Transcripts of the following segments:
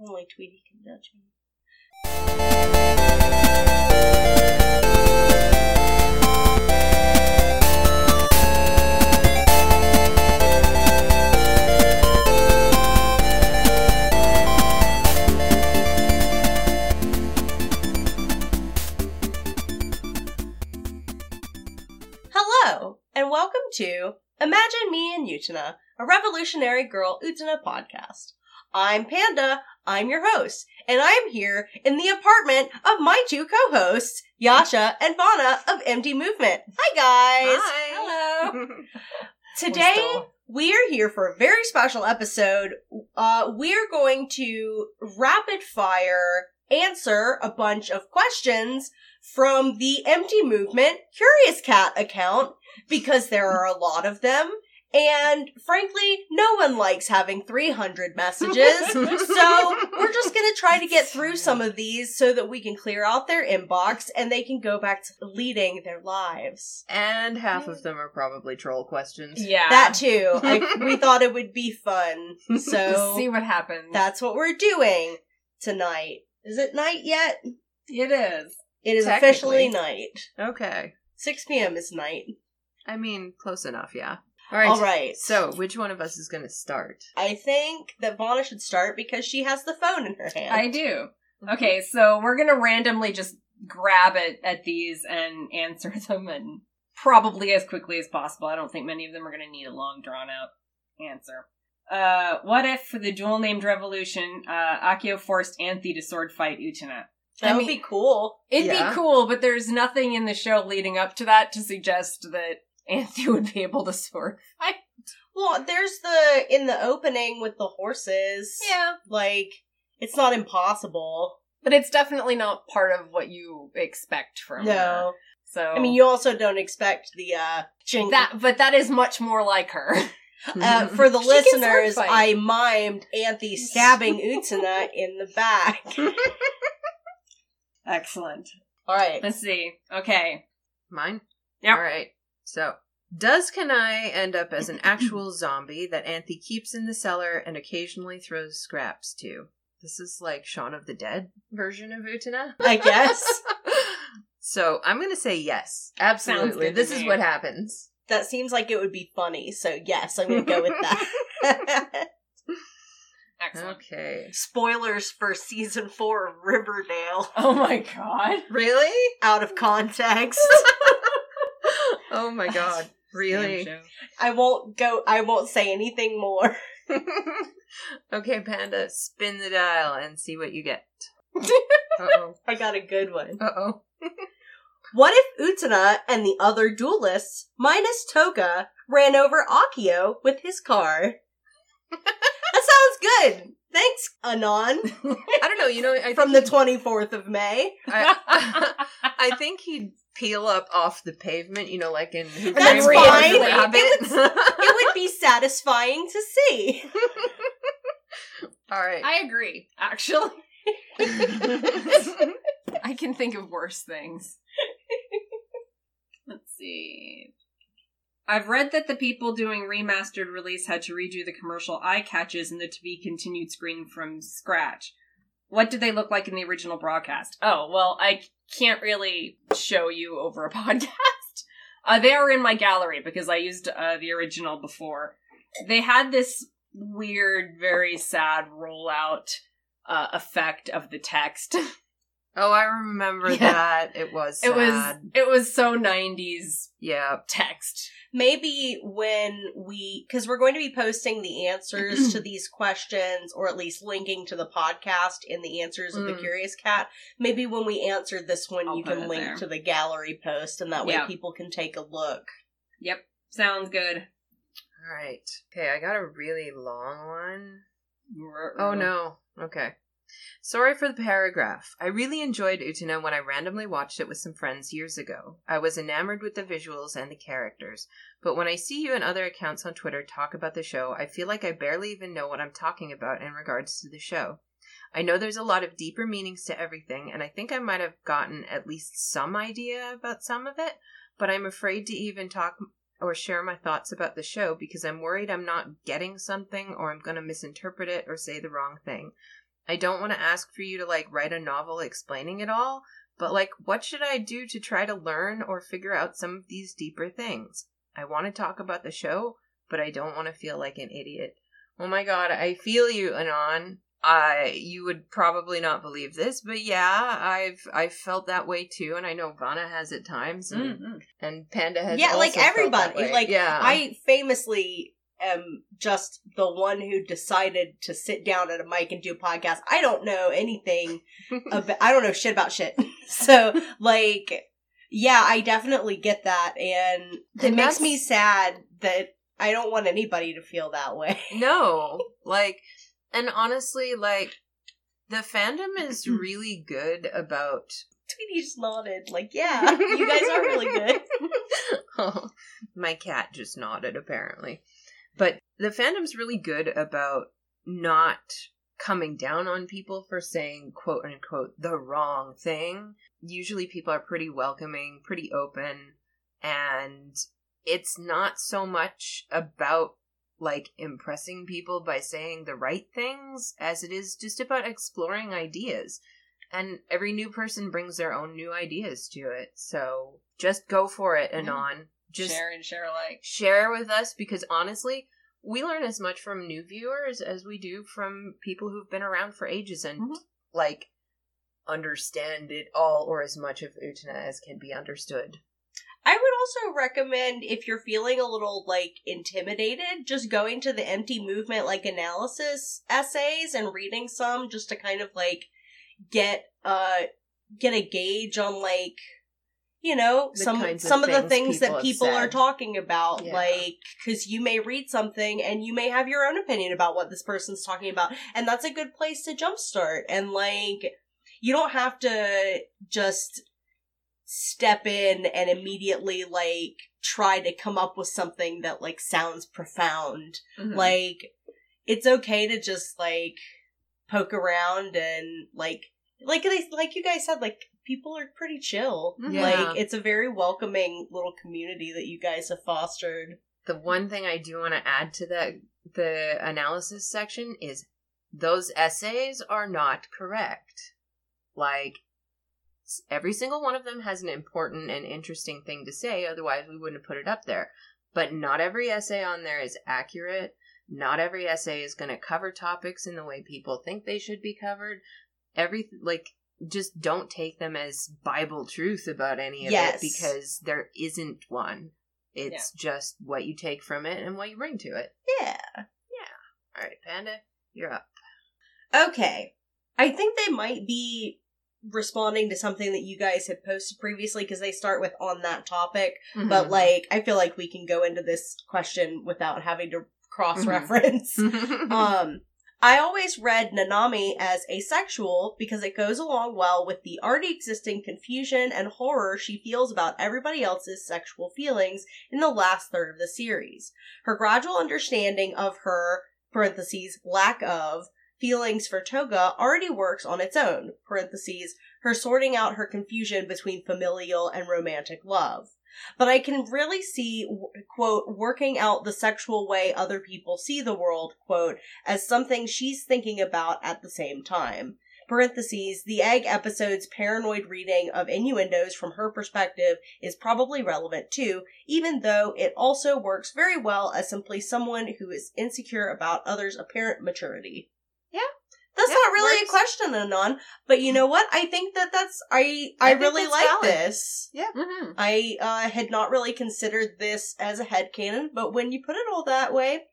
Only Tweety can judge me. Hello, and welcome to Imagine Me and Utena, a Revolutionary Girl Utena podcast. I'm Panda, I'm your host, and I'm here in the apartment of my two co-hosts, Yasha and Fauna of Empty Movement. Hi guys! Hi. Hello. Today, we are here for a very special episode. Uh, we're going to rapid fire answer a bunch of questions from the Empty Movement Curious Cat account because there are a lot of them. And frankly, no one likes having 300 messages. so we're just gonna try to get through some of these so that we can clear out their inbox and they can go back to leading their lives. and half of them are probably troll questions. Yeah. That too. I, we thought it would be fun. So See what happens. that's what we're doing tonight. Is it night yet? it is. It is officially night. Okay. 6 p.m. is night. I mean, close enough, yeah. All right. All right. So, which one of us is going to start? I think that Fauna should start because she has the phone in her hand. I do. Okay, so we're gonna randomly just grab it at these and answer them and probably as quickly as possible. I don't think many of them are gonna need a long drawn out answer. Uh, what if for the duel named revolution, uh, Akio forced Anthy to sword fight Utena? that I would mean- be cool. It'd Yeah. be cool, but there's nothing in the show leading up to that to suggest that Anthy would be able to sword fight. Well, there's the in the opening with the horses. Yeah. Like it's not impossible. But it's definitely not part of what you expect from her. So I mean, you also don't expect the uh ching- that, but that is much more like her. Uh, for the She listeners. I mimed Anthy stabbing Utena in the back. Excellent. All right. Let's see. Okay. Mine? Yep. All right. So, does Kanae end up as an actual zombie that Anthy keeps in the cellar and occasionally throws scraps to? This is like Shaun of the Dead version of Utena. I guess So, I'm going to say yes. Absolutely. This is me. what happens. that seems like it would be funny. So yes, I'm gonna go with that. Excellent. Okay. Spoilers for season four of Riverdale. Oh my god. Really? Out of context. oh my god. Really? Show. I won't go. I won't say anything more. okay, Panda, spin the dial and see what you get. Oh. I got a good one. Uh oh. What if Utena and the other duelists, minus Toga, ran over Akio with his car? that sounds good. Thanks, Anon, I don't know. You know, I from the 24th of May. I, I think he'd peel up off the pavement. You know, like in Who That's Framed Roger fine. Rabbit. It would be satisfying to see. All right. I agree, actually. I can think of worse things. Let's see. I've read that the people doing remastered release had to redo the commercial eye catches in the to be continued screen from scratch. What did they look like in the original broadcast? Oh, well, I can't really show you over a podcast. Uh, they are in my gallery because I used uh, the original before. They had this weird, very sad rollout uh, effect of the text. oh, I remember Yeah. that. It was. It was it was so nineties Yeah. text. Maybe when we, because we're going to be posting the answers to these questions, or at least linking to the podcast in the answers of the Mm. Curious Cat. Maybe when we answer this one, I'll you can link there. to the gallery post, and that way Yeah. people can take a look. Yep, sounds good. All right. Okay, I got a really long one. Oh no. Okay. Sorry for the paragraph. I really enjoyed Utena when I randomly watched it with some friends years ago. I was enamored with the visuals and the characters, but when I see you and other accounts on Twitter talk about the show, I feel like I barely even know what I'm talking about in regards to the show. I know there's a lot of deeper meanings to everything, and I think I might have gotten at least some idea about some of it, but I'm afraid to even talk or share my thoughts about the show because I'm worried I'm not getting something or I'm going to misinterpret it or say the wrong thing. I don't want to ask for you to like write a novel explaining it all, but like, what should I do to try to learn or figure out some of these deeper things? I want to talk about the show, but I don't want to feel like an idiot. Oh my god, I feel you, Anon. I you would probably not believe this, but yeah, I've I've felt that way too, and I know Fauna has at times, and, Mm-hmm. and Panda has. yeah, like everybody. Like yeah, I famously am just the one who decided to sit down at a mic and do a podcast. I don't know anything about. I don't know shit about shit. so like, yeah, I definitely get that, and it And makes me sad that I don't want anybody to feel that way. no, like, and honestly, like, the fandom is really good about Tweety just nodded, like, yeah, you guys are really good. oh, my cat just nodded, apparently. But the fandom's really good about not coming down on people for saying, quote unquote, the wrong thing. Usually people are pretty welcoming, pretty open, and it's not so much about like impressing people by saying the right things as it is just about exploring ideas. And every new person brings their own new ideas to it. So just go for it. Anon. Just share and share alike. share with us because honestly, we learn as much from new viewers as we do from people who've been around for ages and Mhm. like understand it all or as much of Utena as can be understood. I would also recommend if you're feeling a little like intimidated, just going to the empty movement like analysis essays and reading some just to kind of like get uh get a gauge on like you know The some kinds of some of the things people that people are talking about Yeah. like cuz you may read something and you may have your own opinion about what this person's talking about and that's a good place to jumpstart and like you don't have to just step in and immediately like try to come up with something that like sounds profound. Mhm. Like it's okay to just like poke around and like like they like you guys said like people are pretty chill. Mm-hmm. Yeah. Like it's a very welcoming little community that you guys have fostered. The one thing I do want to add to that the analysis section is those essays are not correct. Like every single one of them has an important and interesting thing to say, otherwise we wouldn't have put it up there. But not every essay on there is accurate. Not every essay is going to cover topics in the way people think they should be covered. Every like just don't take them as Bible truth about any of Yes. it because there isn't one. It's just what you take from it and what you bring to it. Yeah. Yeah. All right, Panda, you're up. Okay. I think they might be responding to something that you guys had posted previously because they start with on that topic. Mm-hmm. But like I feel like we can go into this question without having to cross reference. Mm-hmm. um I always read Nanami as asexual because it goes along well with the already existing confusion and horror she feels about everybody else's sexual feelings in the last third of the series. Her gradual understanding of her parentheses lack of feelings for Toga already works on its own parentheses her sorting out her confusion between familial and romantic love but I can really see, quote, working out the sexual way other people see the world, quote, as something she's thinking about at the same time. Parentheses, the egg episode's paranoid reading of innuendos from her perspective is probably relevant too, even though it also works very well as simply someone who is insecure about others' apparent maturity. Yeah. That's Yeah, not really works. a question, Anon, but you know what? I think that that's, I, I, I really like valid. this. Mhm. I uh, had not really considered this as a head headcanon, but when you put it all that way,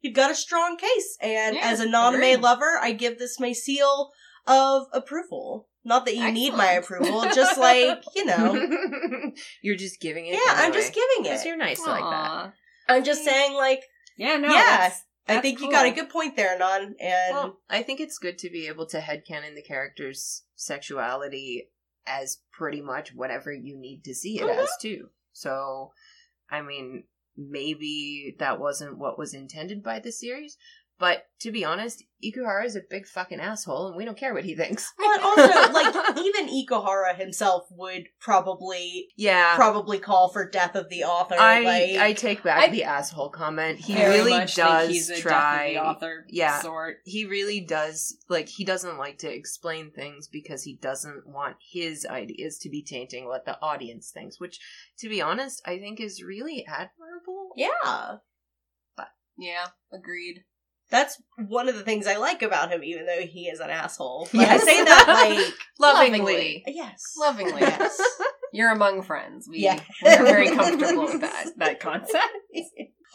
you've got a strong case. And Yeah, as a non agreed. lover, I give this my seal of approval. Not that you need my approval, just like, you know. you're just giving it. Yeah, I'm just giving it. because you're nice like that. I'm just saying, like, Yeah, no. Yeah, that's- I think you got a good point there, Non. And Well, I think it's good to be able to headcanon the character's sexuality as pretty much whatever you need to see it Mhm. as too. So, I mean, maybe that wasn't what was intended by the series, But to be honest, Ikuhara is a big fucking asshole, and we don't care what he thinks. But also, like, even Ikuhara himself would probably yeah, probably call for death of the author. I like, I take back I the asshole comment. He really does he's a try. death of the author yeah. sort. He really does like he doesn't like to explain things because he doesn't want his ideas to be tainting what the audience thinks, which to be honest, I think is really admirable. yeah. Yeah, agreed. That's one of the things I like about him, even though he is an asshole. But Yes. I say that like Lovingly. yes, Lovingly. yes. You're among friends. We, Yeah. We're very comfortable with that, that concept.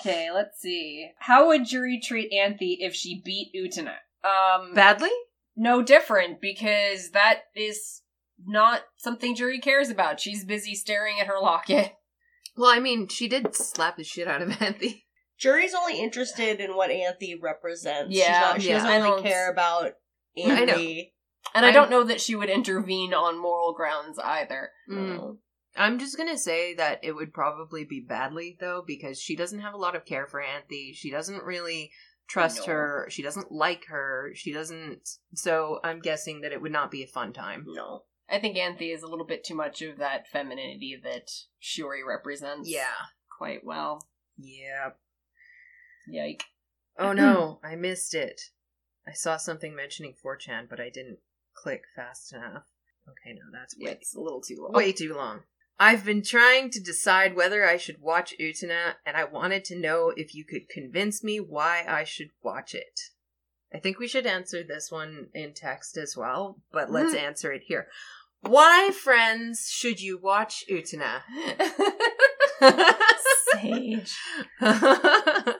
Okay, let's see. How would Juri treat Anthy if she beat Utena? Um, Badly? no different because that is not something Juri cares about. She's busy staring at her locket. Well, I mean, she did slap the shit out of Anthy. Juri's only interested in what Anthy represents. She's Yeah, not- she yeah. doesn't I really don't- care about I know. Anthy. And I I'm- don't know that she would intervene on moral grounds either. Mm. I'm just gonna say that it would probably be badly though, because she doesn't have a lot of care for Anthy. She doesn't really trust No. her. She doesn't like her. She doesn't. So I'm guessing that it would not be a fun time. No. I think Anthy is a little bit too much of that femininity that Juri represents. Yeah. Quite well. Yeah. Yike. Oh no, I missed it. I saw something mentioning 4chan, but I didn't click fast enough. Okay, no, that's way, It's a little too long. way too long. I've been trying to decide whether I should watch Utena, and I wanted to know if you could convince me why I should watch it. I think we should answer this one in text as well, but let's answer it here. Why, friends, should you watch Utena? Sage.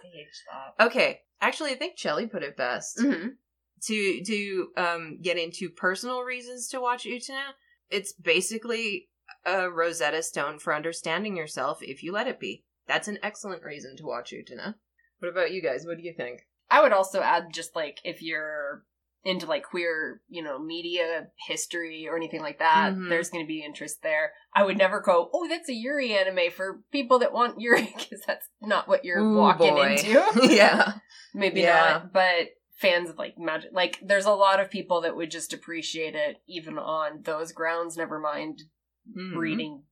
okay, actually, I think Chelly put it best. Mhm. to to um get into personal reasons to watch Utena, it's basically a Rosetta Stone for understanding yourself if you let it be. That's an excellent reason to watch Utena. What about you guys? What do you think? I would also add just like if you're into like queer, you know, media history or anything like that, Mhm. there's going to be interest there. I would never go, "Oh, that's a Yuri anime for people that want Yuri" because that's not what you're Ooh, walking boy. into. yeah. Maybe Yeah. not, but fans of like magic, like there's a lot of people that would just appreciate it even on those grounds. Never mind Mhm. reading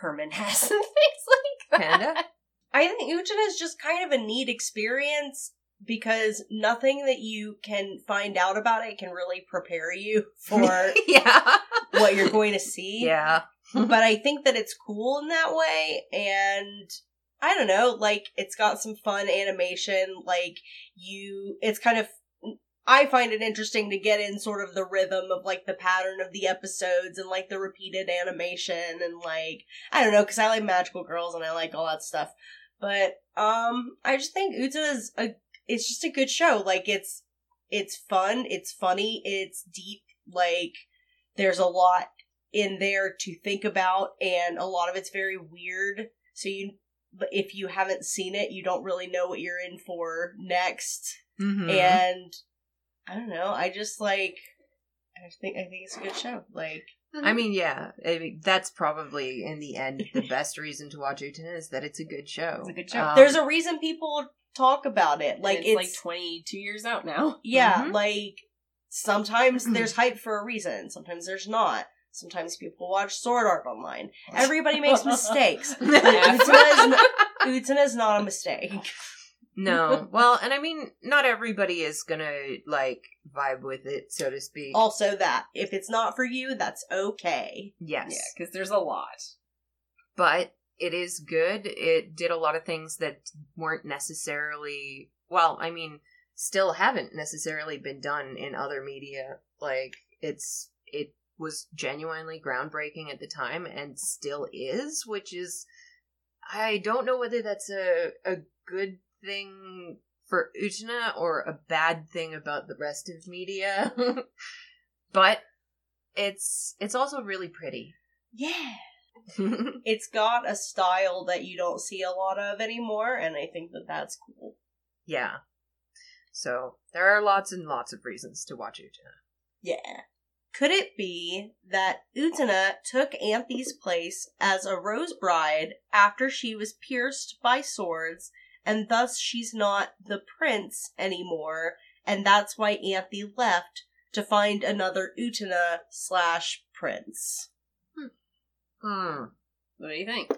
Herman Hesse and things like that. Panda? I think Utena is just kind of a neat experience because nothing that you can find out about it can really prepare you for yeah. what you're going to see. Yeah. but I think that it's cool in that way and I don't know, like it's got some fun animation, like you it's kind of I find it interesting to get in sort of the rhythm of like the pattern of the episodes and like the repeated animation and like I don't know cuz I like magical girls and I like all that stuff. But um I just think Uta is a it's just a good show. Like it's it's fun, it's funny, it's deep, like there's a lot in there to think about and a lot of it's very weird so you but if you haven't seen it you don't really know what you're in for next Mhm. and i don't know i just like i think i think it's a good show like I mean, yeah. I mean, that's probably in the end the best reason to watch Utena is that it's a good show. It's a good show. Um, there's a reason people talk about it like it's, it's, like 22 years out now. yeah Mhm. like sometimes there's hype for a reason sometimes there's not sometimes people watch sword art online everybody makes mistakes Utena is not a mistake No. Well, and I mean, not everybody is gonna like vibe with it, so to speak. also that if it's not for you that's okay yes. Yeah, because there's a lot. But it is good. It did a lot of things that weren't necessarily well, I mean, still haven't necessarily been done in other media. Like it's it was genuinely groundbreaking at the time and still is, which is I don't know whether that's a a good thing for Utena or a bad thing about the rest of media. but it's it's also really pretty. yeah it's got a style that you don't see a lot of anymore and i think that that's cool yeah. So there are lots and lots of reasons to watch Utena. yeah could it be that Utena took Anthy's place as a rose bride after she was pierced by swords and thus she's not the prince anymore, and that's why Anthy left to find another Utena slash prince. Hmm. What do you think?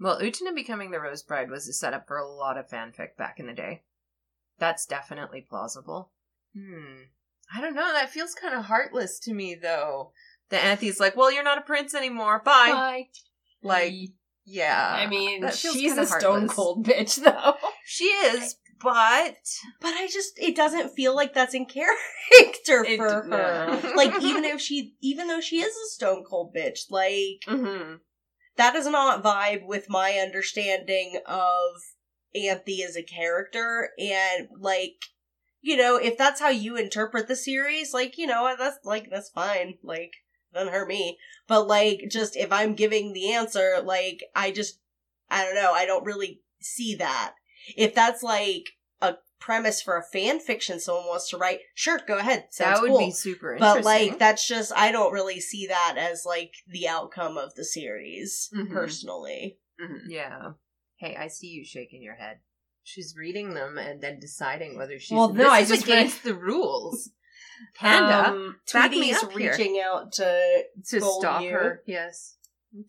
Well, Utena becoming the Rose Bride was a setup for a lot of fanfic back in the day. That's definitely plausible. Hmm. I don't know. That feels kind of heartless to me, though. The Anthy's like, well, you're not a prince anymore. Bye. Bye. Like, yeah. I mean, she's a stone cold bitch, though. She is, but But I just, it doesn't feel like that's in character It- for her. like, even if she, even though she is a stone cold bitch, like, mm-hmm. that does not vibe with my understanding of Anthy as a character. And, like, you know, if that's how you interpret the series, like, you know, that's, like, that's fine. Like, doesn't hurt me. But, like, just if I'm giving the answer, like, I just, I don't know, I don't really see that. If that's, like, a premise for a fan fiction someone wants to write, sure, go ahead. Sounds that would cool. be super interesting. But like that's just I don't really see that as like the outcome of the series Mhm. personally. yeah. Hey, I see you shaking your head. She's reading them and then deciding whether she's. Well, no, I is just read- against the rules. Panda Um, me Tweety's up here. reaching out to to stop you. her. Yes,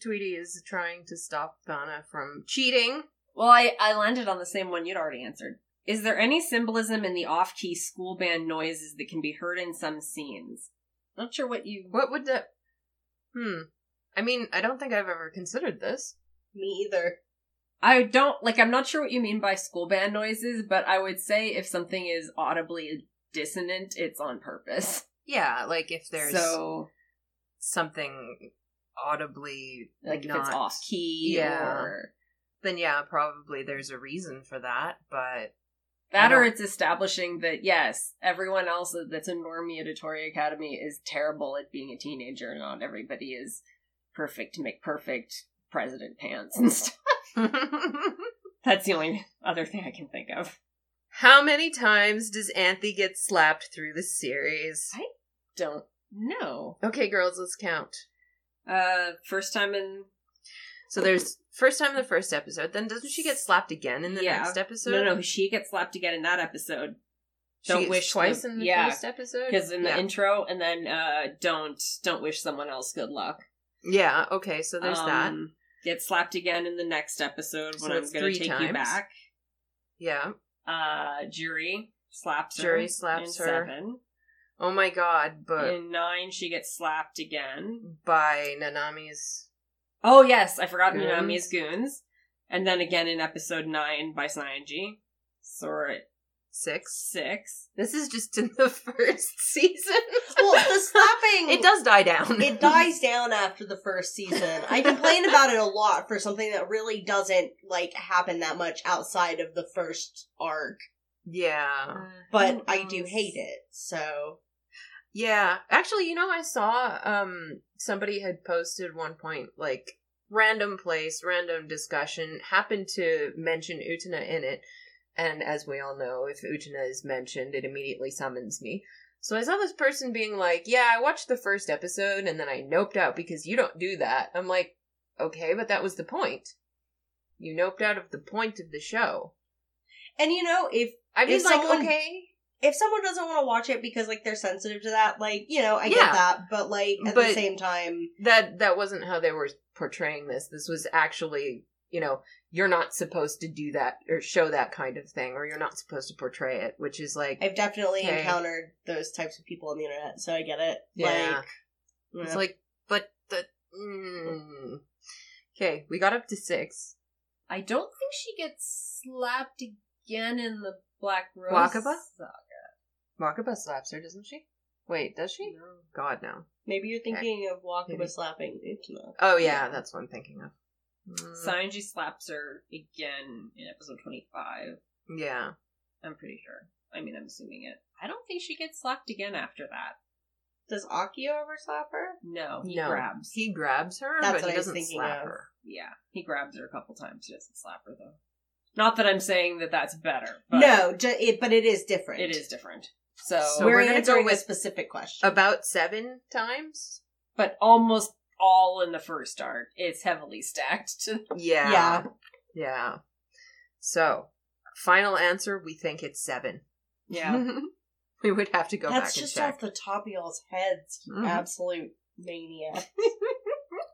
Tweety is trying to stop Donna from cheating. Well, I, I landed on the same one you'd already answered. Is there any symbolism in the off key school band noises that can be heard in some scenes? Not sure what you. What would that? Hmm. I mean, I don't think I've ever considered this. me either. I don't like. I'm not sure what you mean by school band noises, but I would say if something is audibly dissonant, it's on purpose. Yeah, like if there's so, something audibly like not, if it's off key, Yeah. or then yeah, probably there's a reason for that. But that, or it's establishing that yes, everyone else that's a normie at Ohtori Academy is terrible at being a teenager. And not everybody is perfect to make perfect president pants and stuff. That's the only other thing I can think of. how many times does Anthy get slapped through the series? I- Don't know. Okay, girls, let's count. Uh, first time in So there's first time in the first episode. Then doesn't she get slapped again in the Yeah. next episode? no, no, she gets slapped again in that episode. She Don't wish twice the- in the yeah, first episode. because in the yeah. intro, and then uh, don't don't wish someone else good luck. yeah, okay, so there's that. Um, Get slapped again in the next episode So when I'm going to take times. you back. Yeah. Uh, Juri slaps her. Juri slaps in her. Seven. Oh my god, but In nine, she gets slapped again. by Nanami's Oh yes, I forgot Goons. Nanami's goons, and then again in episode nine by Saionji. So we're six. six. This is just in the first season. Well, the slapping it does die down. it dies down after the first season. I complain about it a lot for something that really doesn't like happen that much outside of the first arc, Yeah. but I do hate it. So Yeah. Actually, you know, I saw um somebody had posted one point like random place, random discussion, happened to mention Utena in it, and as we all know, if Utena is mentioned, it immediately summons me. So I saw this person being like, "Yeah, I watched the first episode and then I noped out because you don't do that." I'm like, "Okay, but that was the point. You noped out of the point of the show." and you know if I mean, If like, someone- okay, if someone doesn't want to watch it because like they're sensitive to that, like you know I Yeah. get that, but like at the same time, that that wasn't how they were portraying this. This was actually, you know, you're not supposed to do that or show that kind of thing, or you're not supposed to portray it, which is like I've definitely Okay. encountered those types of people on the internet, so I get it. Yeah. Like, it's like, but the mm. okay, we got up to six. I don't think she gets slapped again in the Black Rose. Wakaba? Wakaba slaps her, doesn't she? Wait, does she? No. God no. maybe you're thinking of Wakaba Maybe. slapping Utena. Oh yeah, that's what I'm thinking of. Mm, Saionji slaps her again in episode 25. yeah, I'm pretty sure. I mean, I'm assuming it. I don't think she gets slapped again after that. Does Akio ever slap her? No, he no, grabs. He grabs her, That's but he doesn't slap of. her. yeah, he grabs her a couple times. He doesn't slap her though. Not that I'm saying that that's better. But no, ju- it, but it is different. it is different. So, So we're, we're gonna answering go with a specific question. About seven times. but almost all in the first arc. It's heavily stacked. Yeah. Yeah. Yeah. So, Final answer, we think it's seven. Yeah. we would have to go That's back just and check. off the top of y'all's heads, you Mhm. absolute maniac.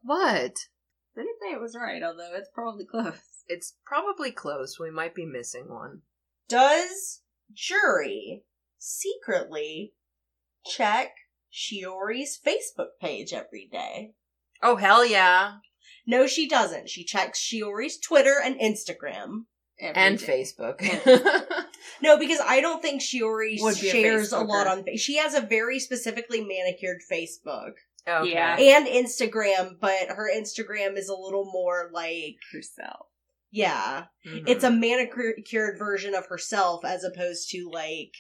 What? Didn't say it was right, although it's probably close. It's probably close. We might be missing one. Does Juri secretly check Shiori's Facebook page every day? Oh hell yeah! No, she doesn't. She checks Shiori's Twitter and Instagram. Every And day. Facebook. No, because I don't think Shiori Would be a shares a, Facebooker. lot on. Fa- She has a very specifically manicured Facebook okay. Yeah. and Instagram, but her Instagram is a little more like, herself. yeah, Mhm. it's a manicured version of herself as opposed to like.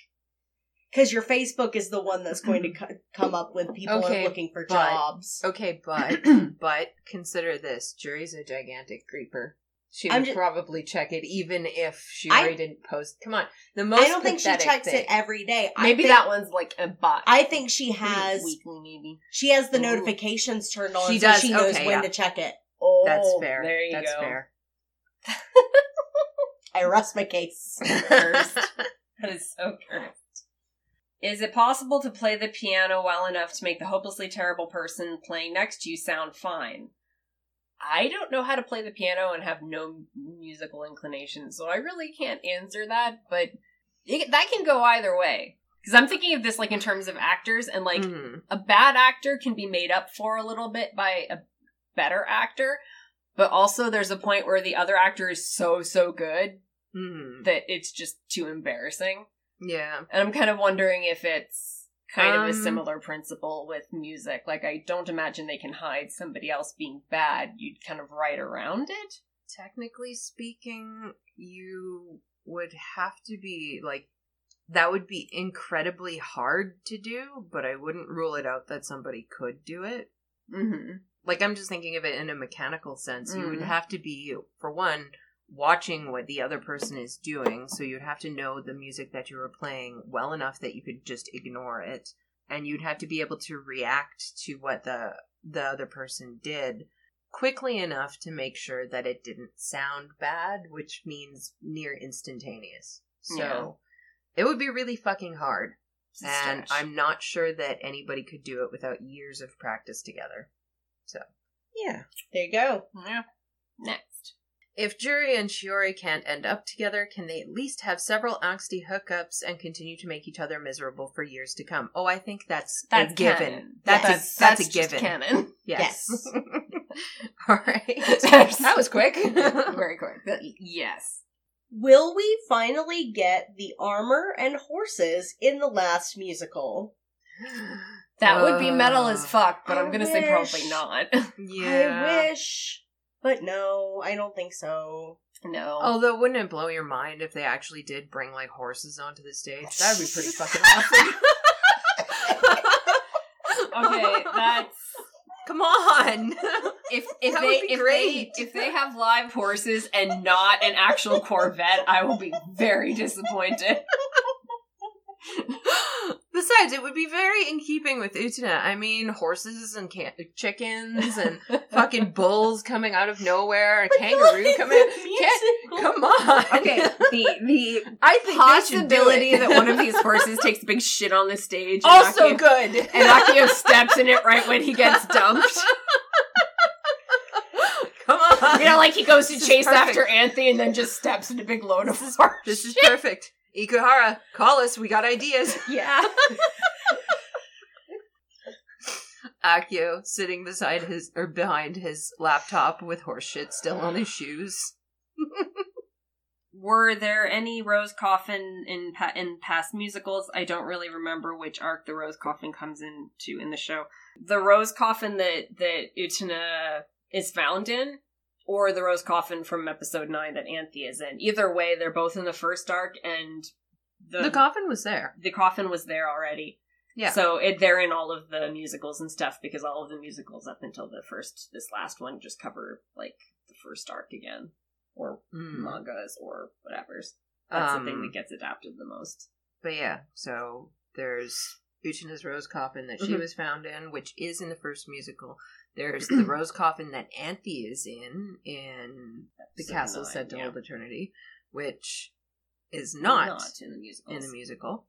Because your Facebook is the one that's going to co- come up when people Okay, are looking for but- jobs. Okay, but but consider this: Juri's a gigantic creeper. She I'm would ju- probably check it even if she I- didn't post. Come on, the most I don't think she checks thing- it every day. I Maybe think- that one's like a bot. I think she has. weekly, maybe. She has the Ooh. notifications turned on, She so does, she knows okay, when yeah. to check it. Oh, That's fair. there you That's go. fair. I rest my case. Cursed. That is so cursed. Is it possible to play the piano well enough to make the hopelessly terrible person playing next to you sound fine? I don't know how to play the piano and have no musical inclination, so I really can't answer that, but it, that can go either way. Because I'm thinking of this like in terms of actors, and like Mhm. a bad actor can be made up for a little bit by a better actor, but also there's a point where the other actor is so, so good Mhm. that it's just too embarrassing. Yeah. And I'm kind of wondering if it's kind of a Um, similar principle with music. Like, I don't imagine they can hide somebody else being bad. You'd kind of write around it. Technically speaking, you would have to be like that would be incredibly hard to do, but I wouldn't rule it out that somebody could do it. Mm-hmm. Like I'm just thinking of it in a mechanical sense. You would Mm. have to be for one watching what the other person is doing, so you'd have to know the music that you were playing well enough that you could just ignore it, and you'd have to be able to react to what the the other person did quickly enough to make sure that it didn't sound bad, which means near instantaneous. So Yeah. it would be really fucking hard. And stretch. I'm not sure that anybody could do it without years of practice together. So, yeah. There you go. Yeah. Next. If Juri and Shiori can't end up together, can they at least have several angsty hookups and continue to make each other miserable for years to come? Oh, I think that's, That's a given. canon. That's, That's, a, that's, that's a just given. canon. Yes. Yes. All right. That that was quick. Very quick. But yes. Will we finally get the armor and horses in the last musical? That would be metal Uh, as fuck, but I I'm gonna say probably not. yeah. I wish, but no, I don't think so. no. Although, wouldn't it blow your mind if they actually did bring like horses onto the stage? That would be pretty fucking awesome. okay, that's Come on. if if That they if great. they if they have live horses and not an actual Corvette, I will be very disappointed. Besides, it would be very in keeping with Utena. I mean, horses and ca- chickens and fucking bulls coming out of nowhere, a kangaroo coming. out. Can't- Come on. Okay, the the I think possibility they should do that one of these horses takes a big shit on the stage. and also Akio- good. And Akio steps in it right when he gets dumped. Come on. You know, like he goes to This chase after Anthony and then just steps in a big load of This is- horse. This is perfect. Ikuhara, call us. We got ideas. yeah. Akio sitting beside his or behind his laptop with horseshit still on his shoes. Were there any Rose Coffin in pa- in past musicals? I don't really remember which arc the Rose Coffin comes into in the show. The Rose Coffin that that Utena is found in, or the Rose Coffin from episode nine that Anthy is in. Either way, they're both in the first arc, and the The coffin was there. the coffin was there already. Yeah. So it, they're in all of the musicals and stuff because all of the musicals up until the first, this last one, just cover like the first arc again, or Mm. mangas or whatever's. That's the thing Um, that gets adapted the most. But yeah, so there's Utena's rose coffin that she Mhm. was found in, which is in the first musical. There's the rose coffin that Anthy is in in the Castle nine, Said to yeah. Hold Eternity, which is not, not in the musical. in the musical.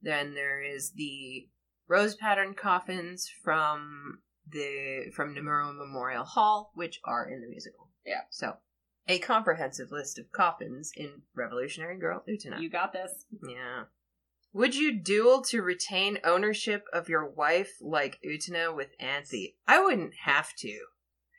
Then there is the rose pattern coffins from the from Nemuro Memorial Hall, which are in the musical. Yeah. So a comprehensive list of coffins in Revolutionary Girl Utena. You got this. Yeah. Would you duel to retain ownership of your wife like Utena with Anthy? I wouldn't have to.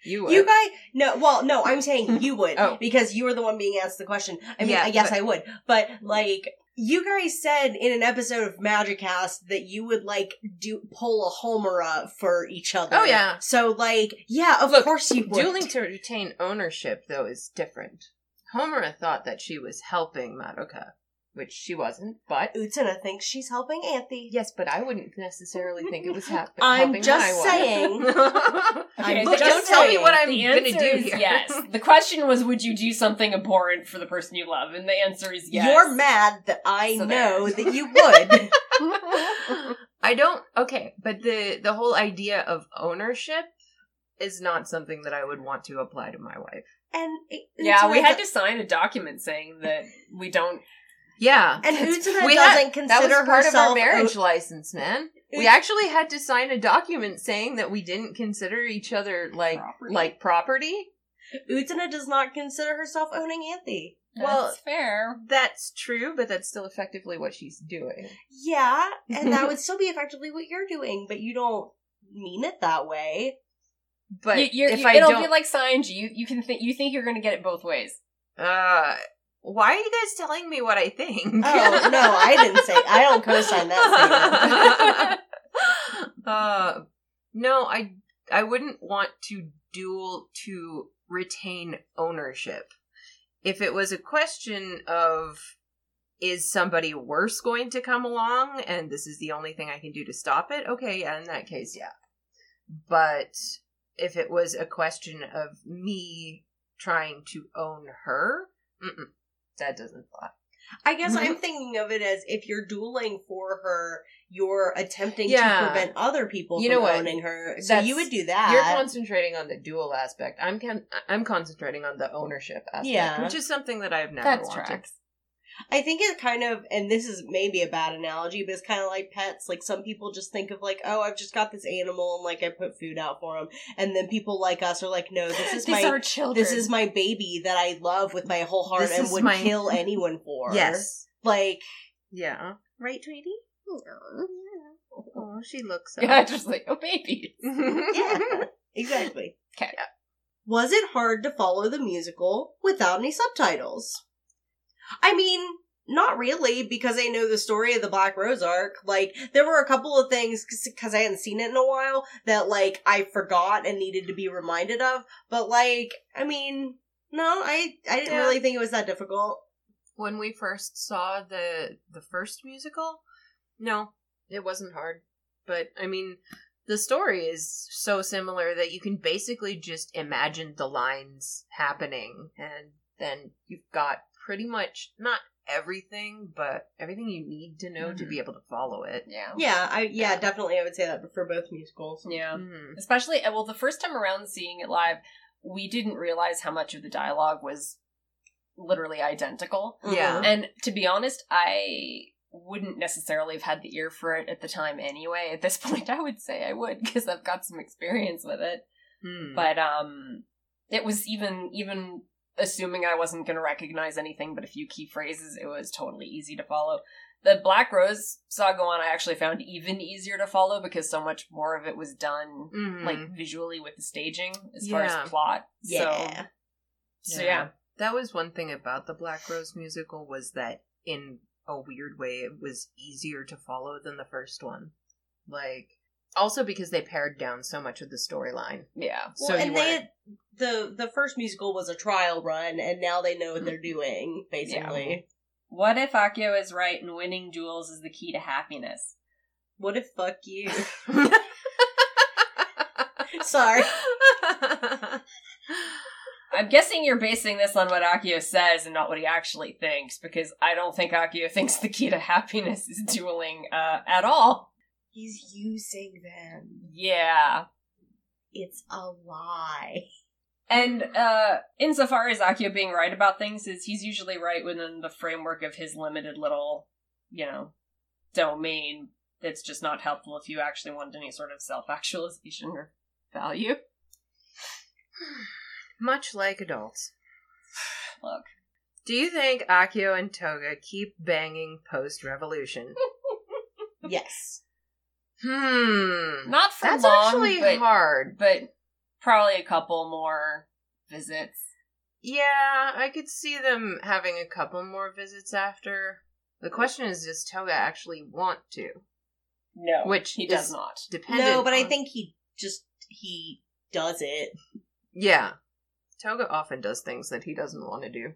You would. You guys, no, well, no, I'm saying you would Oh. because you were the one being asked the question. I mean, Yeah, I guess but- I would, but like, you guys said in an episode of Magic Cast that you would like do pull a Homura for each other. Oh, yeah. So like, yeah, of Look, course you would. Dueling to retain ownership, though, is different. Homura thought that she was helping Madoka, which she wasn't, but. Utena thinks she's helping Anthy. Yes, but I wouldn't necessarily think it was hap- I'm helping just my wife. saying. Okay, I'm Look, just don't tell me saying. what I'm the gonna answer do is here. yes. The question was, would you do something abhorrent for the person you love? And the answer is yes. You're mad that I So know there. that you would. I don't. Okay, but the the whole idea of ownership is not something that I would want to apply to my wife. and Yeah, we had to sign a document saying that we don't. Yeah, And Utena We doesn't had- consider that was part of our marriage license, man. We actually had to sign a document saying that we didn't consider each other like Property? like property. Utena does not consider herself owning Anthy. Well- That's fair. That's true, but that's still effectively what she's doing. Yeah, and that would still be effectively what you're doing, but you don't mean it that way. But You, you're, if you- I it'll don't, be like Saionji. You you can think you think you're going to get it both ways. uh, why are you guys telling me what I think? Oh no, I didn't say. I don't co-sign that uh, no, I I wouldn't want to duel to retain ownership. If it was a question of is somebody worse going to come along and this is the only thing I can do to stop it, okay, yeah, in that case, yeah. But if it was a question of me trying to own her, mm-mm, that doesn't fly. I guess. I'm thinking of it as if you're dueling for her, you're attempting Yeah. to prevent other people You from know what? owning her. So That's- you would do that. You're concentrating on the duel aspect. I'm con- I'm concentrating on the ownership aspect, Yeah. which is something that I've never That's wanted. tracks. I think it kind of, and this is maybe a bad analogy, but it's kind of like pets. Like some people just think of like, oh, I've just got this animal and like I put food out for him, and then people like us are like, no, this is my children. this is my baby that I love with my whole heart This and would my- kill anyone for. Yes. like Yeah. right, Tweety? Oh, she looks. yeah, just like oh baby. Yeah, exactly. 'Kay. Was it hard to follow the musical without any subtitles? I mean, not really, because I know the story of the Black Rose arc. Like, there were a couple of things, because I hadn't seen it in a while, that, like, I forgot and needed to be reminded of. But, like, I mean, no, I, I didn't Yeah. really think it was that difficult. when we first saw the the first musical, no, it wasn't hard. But I mean, the story is so similar that you can basically just imagine the lines happening, and then you've got pretty much not everything, but everything you need to know to Mhm. be able to follow it. Yeah. Yeah, I, yeah, definitely I would say that for both musicals. Yeah. Mhm. Especially, uh, well, the first time around seeing it live, we didn't realize how much of the dialogue was literally identical. Yeah. Mhm. And to be honest, I wouldn't necessarily have had the ear for it at the time anyway. At this point, I would say I would because I've got some experience with it. Hmm. But um it was even even assuming I wasn't going to recognize anything but a few key phrases, it was totally easy to follow. The Black Rose saga one I actually found even easier to follow because so much more of it was done Mhm. like visually with the staging as far as plot. Yeah. So, so yeah. That was one thing about the Black Rose musical was that in a weird way it was easier to follow than the first one. Like also because they pared down so much of the storyline. Yeah. So well, you and they had, the the first musical was a trial run, and now they know what they're doing. Basically, What if Akio is right and winning duels is the key to happiness? what if fuck you? Sorry, I'm guessing you're basing this on what Akio says and not what he actually thinks, because I don't think Akio thinks the key to happiness is dueling uh, at all. He's using them. Yeah. It's a lie. And uh insofar as Akio being right about things is he's usually right within the framework of his limited little, you know, domain that's just not helpful if you actually want any sort of self-actualization or value. Much like adults. Look. Do you think Akio and Toga keep banging post revolution? yes. Hmm. Not for That's long, actually but, hard. but probably a couple more visits. Yeah, I could see them having a couple more visits after. The question is, does Toga actually want to? No, Which he does not. Dependent. No, but I think he just he does it. Yeah. Toga often does things that he doesn't want to do.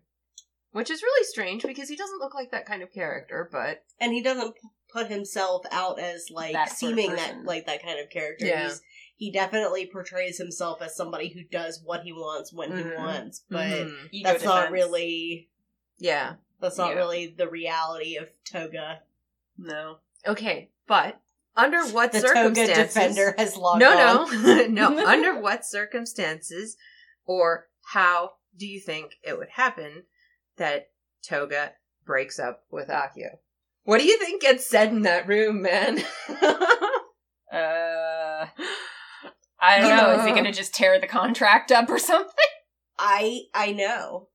Which is really strange because he doesn't look like that kind of character, but and he doesn't put himself out as like That sort of seeming that like that kind of character. Yeah. He's, he definitely portrays himself as somebody who does what he wants when Mhm. he wants, but Mhm. Ego that's not really yeah. that's not Yeah. really the reality of Toga. No. Okay, but under what The Toga circumstances? defender has logged no, no, no. Under what circumstances, or how do you think it would happen that Toga breaks up with Akio? What do you think gets said in that room, man? Uh, I don't know. Is he going to just tear the contract up or something? I I know.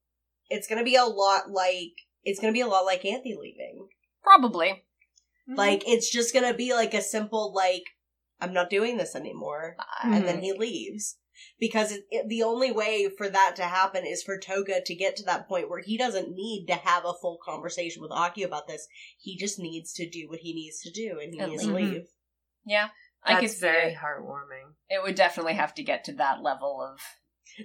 It's gonna be a lot like it's gonna be a lot like Anthy leaving. Probably. Like it's just gonna be like a simple like I'm not doing this anymore, and then he leaves because it, it- the only way for that to happen is for Toga to get to that point where he doesn't need to have a full conversation with Aki about this. He just needs to do what he needs to do, and he And needs to leave. leave. Yeah. I could That's very it. heartwarming. It would definitely have to get to that level of.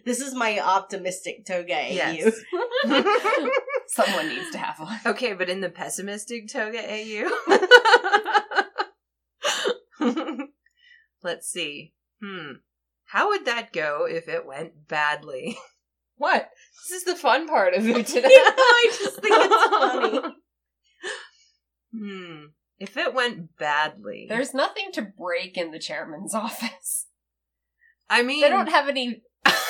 This is my optimistic Toga AU. Yes. Someone needs to have one. Okay, but in the pessimistic Toga AU. Let's see. Hmm. How would that go if it went badly? What? This is the fun part of it today. I just think it's funny. Hmm. If it went badly. There's nothing to break in the chairman's office. I mean They don't have any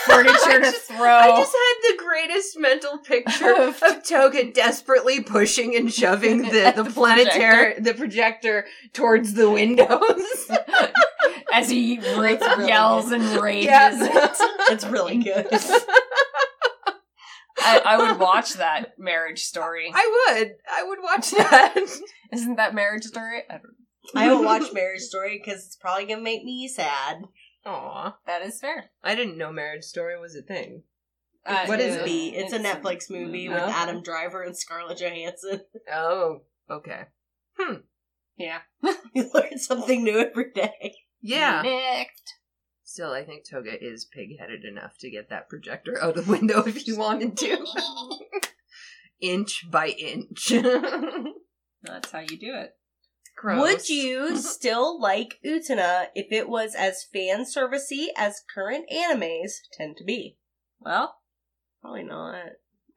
furniture I to just- throw. I just had the greatest mental picture Of- of Toga desperately pushing and shoving the, the, The planetary the projector towards the windows. As he ra- really yells good. and rages. Yeah. It's really good. I, I would watch that marriage story. I would. I would watch that. Isn't that marriage story? I don't I haven't watched Marriage Story because it's probably gonna make me sad. Aw. That is fair. I didn't know Marriage Story was a thing. Uh, What is It's. It's, a Netflix movie with Oh. Adam Driver and Scarlett Johansson. Oh, okay. Hmm. Yeah. you learn something new every day. Yeah. Nicked. Still, I think Toga is pig-headed enough to get that projector out of the window if he wanted to. inch by inch. That's how you do it. Gross. Would you still like Utena if it was as fan servicey as current animes tend to be? Well, Probably not.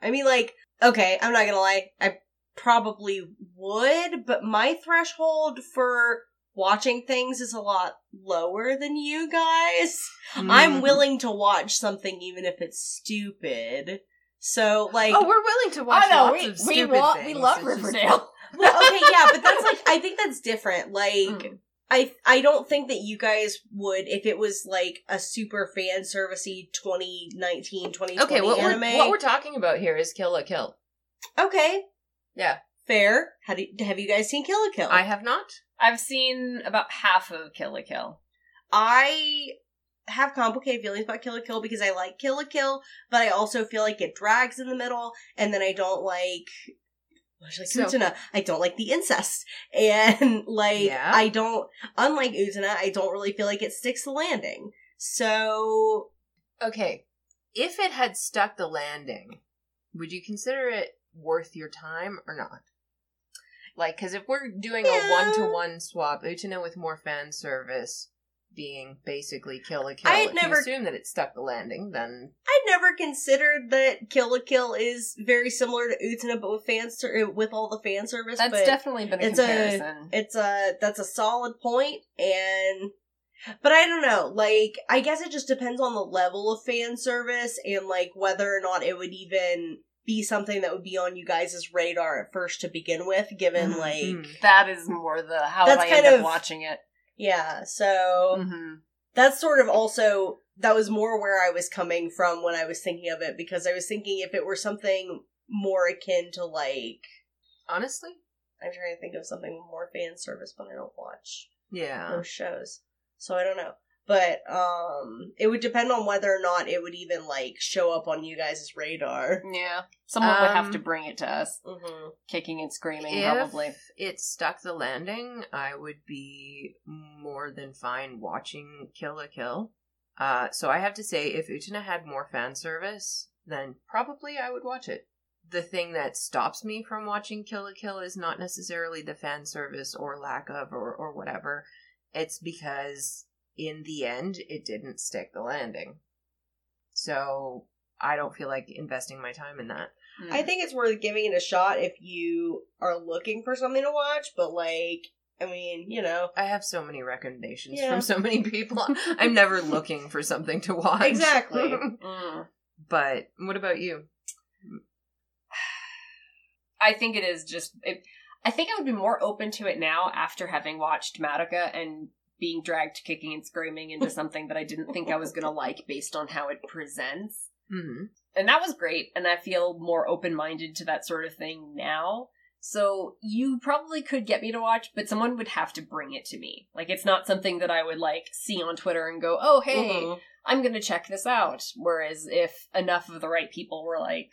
I mean, like, okay, I'm not gonna lie. I probably would, but my threshold for watching things is a lot lower than you guys. I'm Mm. willing to watch something even if it's stupid. So, like, Oh, we're willing to watch I know lots we of we, stupid wa- we love It's just- Riverdale. well, okay, yeah, but that's like, I think that's different. Like, Mm. I I don't think that you guys would if it was like a super fan servicey 2019 2020 Okay, what anime. we're, what we're talking about here is Kill la Kill. okay, Yeah. Fair. How do you, have you guys seen Kill la Kill? I have not. I've seen about half of Kill la Kill. I have complicated feelings about Kill la Kill because I like Kill la Kill, but I also feel like it drags in the middle, and then I don't like. Much like So- Utena, I don't like the incest, and like Yeah. I don't. Unlike Utena, I don't really feel like it sticks the landing. So Okay. If it had stuck the landing, would you consider it worth your time or not? Like, because if we're doing Yeah. a one to one swap, Utena with more fan service being basically Kill la Kill, I'd if never- you assume that it stuck the landing, then I'd never considered that Kill la Kill is very similar to Utena, but with fan ser- uh, with all the fan service. That's but definitely been a it's a- comparison. it's a that's a solid point, and But I don't know. Like, I guess it just depends on the level of fan service and like whether or not it would even be something that would be on you guys' radar at first to begin with, given Mhm. like That is more the how That's I kind end of- up watching it. yeah. So Mm-hmm. that's sort of also that was more where I was coming from when I was thinking of it because I was thinking if it were something more akin to like Honestly, I'm trying to think of something more fan service, but I don't watch yeah. those shows. So I don't know. But um it would depend on whether or not it would even like show up on you guys' radar. Yeah, someone would have Um, to bring it to us, Mm-hmm. kicking and screaming, If probably. it stuck the landing, I would be more than fine watching Kill la Kill. Uh, so I have to say, if Utena had more fan service, then probably I would watch it. The thing that stops me from watching Kill la Kill is not necessarily the fan service or lack of or, or whatever. It's because in the end, it didn't stick the landing. So I don't feel like investing my time in that. Mm. I think it's worth giving it a shot if you are looking for something to watch, but like I mean, you know. I have so many recommendations Yeah. from so many people. I'm never looking for something to watch. Exactly. Mm. but what about you? I think it is just. It, I think I would be more open to it now after having watched Madoka and being dragged kicking and screaming into something that I didn't think I was going to like based on how it presents. hmm And that was great, and I feel more open minded to that sort of thing now. So you probably could get me to watch, but someone would have to bring it to me. Like it's not something that I would like see on Twitter and go, "Oh, hey, Mhm. I'm going to check this out." Whereas if enough of the right people were like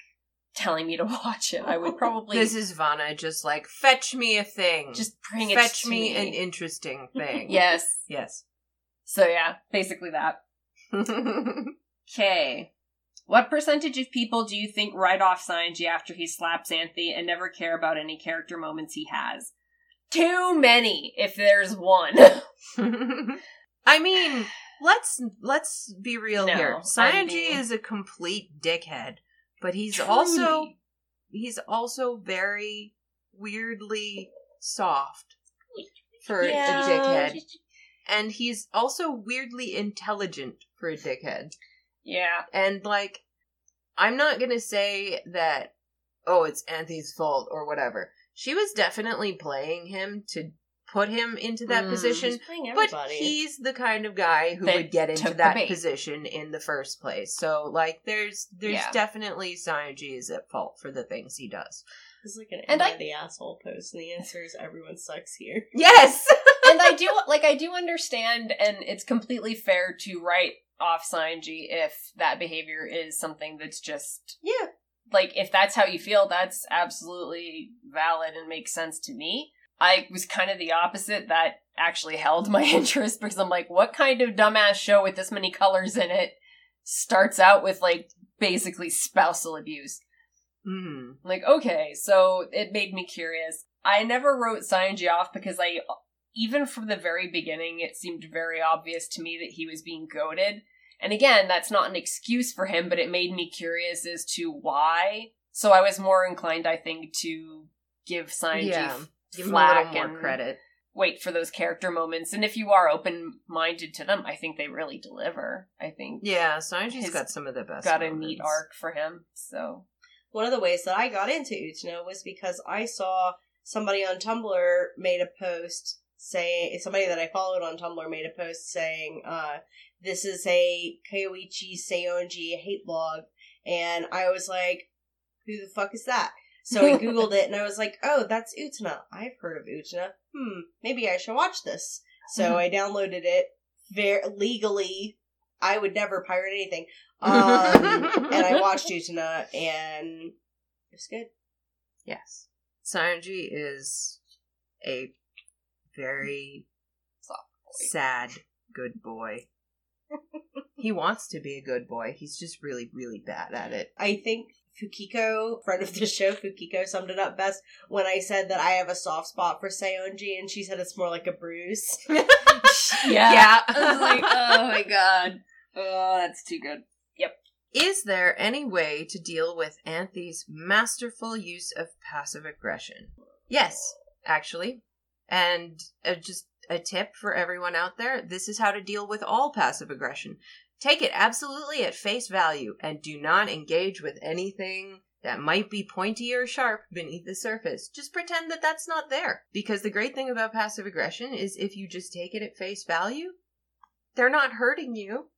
telling me to watch it, I would probably This is Vanna just like fetch me a thing. just bring it fetch to me me. an interesting thing. yes. Yes. So yeah, basically that. Okay. What percentage of people do you think write off Saionji after he slaps Anthy and never care about any character moments he has? Too many, if there's one. I mean, let's let's be real No, here. Saionji being- is a complete dickhead, but he's Truly. also he's also very weirdly soft for Yeah. a dickhead. And he's also weirdly intelligent for a dickhead. Yeah. And like I'm not going to say that oh, it's Anthy's fault or whatever. She was definitely playing him to put him into that Mm. position. He's But he's the kind of guy who That would get into that position in the first place. So, like, there's there's Yeah. definitely Saionji is at fault for the things he does. It's like an And and I- the asshole post, and the answer is everyone sucks here. Yes. and I do like I do understand and it's completely fair to write off Saionji if that behavior is something that's just Yeah. like if that's how you feel, that's absolutely valid and makes sense to me. I was kind of the opposite. That actually held my interest because I'm like, what kind of dumbass show with this many colors in it starts out with like basically spousal abuse? mm. Like, okay, so it made me curious. I never wrote Saionji off because I, even from the very beginning, it seemed very obvious to me that he was being goaded. And again, that's not an excuse for him, but it made me curious as to why. So I was more inclined, I think, to give Saionji Yeah. F- Give him a flack little more and credit. wait for those character moments. And if you are open minded to them, I think they really deliver. I think Yeah, Saionji's His- got some of the best. got a neat arc for him. So One of the ways that I got into Utena was because I saw somebody on Tumblr made a post saying somebody that I followed on Tumblr made a post saying, uh, this is a Kyoichi Saionji hate blog and I was like, Who the fuck is that? So I googled it and I was like, Oh, that's Utena. I've heard of Utena. Hmm, maybe I should watch this. So I downloaded it very legally. I would never pirate anything. Um, and I watched Utena, and it was good. Yes. Saionji is a very sad good boy. he wants to be a good boy. He's just really, really bad at it. I think Fukiko, friend of the show, Fukiko summed it up best when I said that I have a soft spot for Saionji, and she said it's more like a bruise. yeah, Yeah. I was like, oh my god, oh that's too good. Yep. Is there any way to deal with Anthy's masterful use of passive aggression? Yes, actually. And uh, just a tip for everyone out there. This is how to deal with all passive aggression. Take it absolutely at face value and do not engage with anything that might be pointy or sharp beneath the surface. Just pretend that that's not there. Because the great thing about passive aggression is if you just take it at face value, they're not hurting you.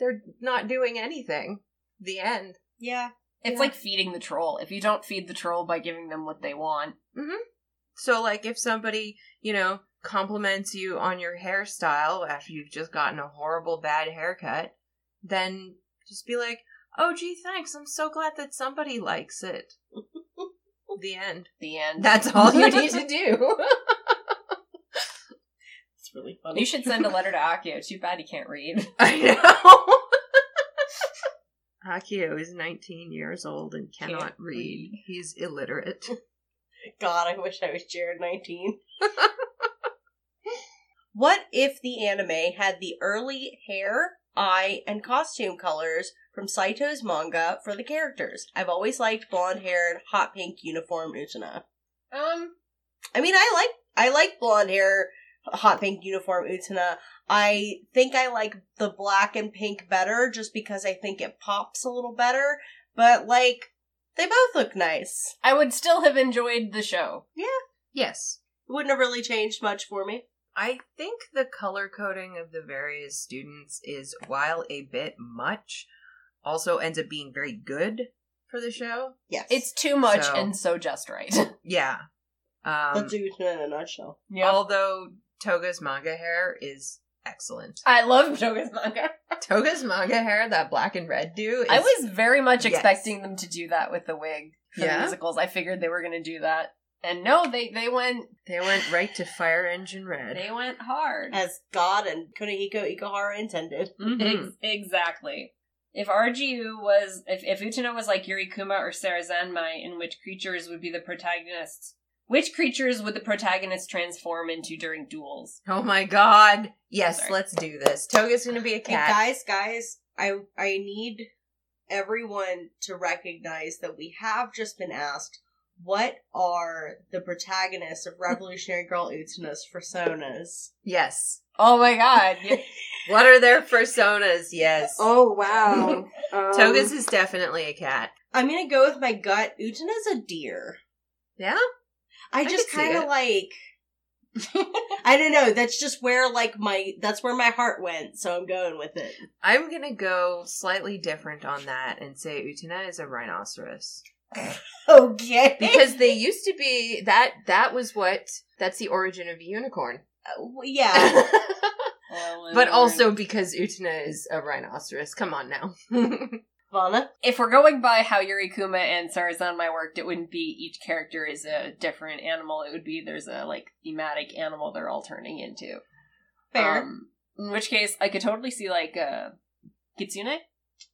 They're not doing anything. The end. Yeah. It's Yeah. like feeding the troll. If you don't feed the troll by giving them what they want, mm-hmm. So, like, if somebody, you know, compliments you on your hairstyle after you've just gotten a horrible bad haircut, then just be like, oh, gee, thanks. I'm so glad that somebody likes it. the end. the end. That's all you need to do. It's really funny. You should send a letter to Akio. Too bad he can't read. I know. Akio is 19 years old and cannot read. read. He's illiterate. God, I wish I was Jared 19. What if the anime had the early hair, eye, and costume colors from Saito's manga for the characters? I've always liked blonde haired, hot pink uniform Utena. Um, I mean, I like I like blonde hair, hot pink uniform Utena. I think I like the black and pink better just because I think it pops a little better. But like, they both look nice. I would still have enjoyed the show. Yeah. Yes. It wouldn't have really changed much for me. I think the color coding of the various students is, while a bit much, also ends up being very good for the show. Yes, It's too much So- and so just right. Yeah. Um, do it in a nutshell. yeah. Although Toga's manga hair is excellent. I love Toga's manga. Toga's manga hair, that black and red do, is, I was very much Yes. expecting them to do that with the wig for Yeah? the musicals. I figured they were going to do that. And no, they they went they went right to Fire Engine Red. they went hard. As God and Kunihiko Ikuhara intended. Mhm. Ex- exactly. If RGU was if if Utena was like Yurikuma or Sarazanmai, in which creatures would be the protagonists, which creatures would the protagonists transform into during duels? Oh my god. Yes, Sorry. let's do this. Toga's gonna be a Hey, cat. guys, guys, I I need everyone to recognize that we have just been asked what are the protagonists of Revolutionary Girl Utena's personas? yes. Oh my god! What are their personas? Yes. Oh wow. um, Toga's is definitely a cat. I'm gonna go with my gut. Utena's a deer. Yeah? I I just kind of like. I don't know. That's just where like my that's where my heart went. So I'm going with it. I'm gonna go slightly different on that and say Utena is a rhinoceros. Okay. Because they used to be that that was what that's the origin of a unicorn. yeah. but also because Utena is a rhinoceros. Come on now. Vana. if we're going by how Yurikuma and Sarazanmai worked, it wouldn't be each character is a different animal. It would be there's a like thematic animal they're all turning into. Fair. Um, in which case, I could totally see like uh, Kitsune.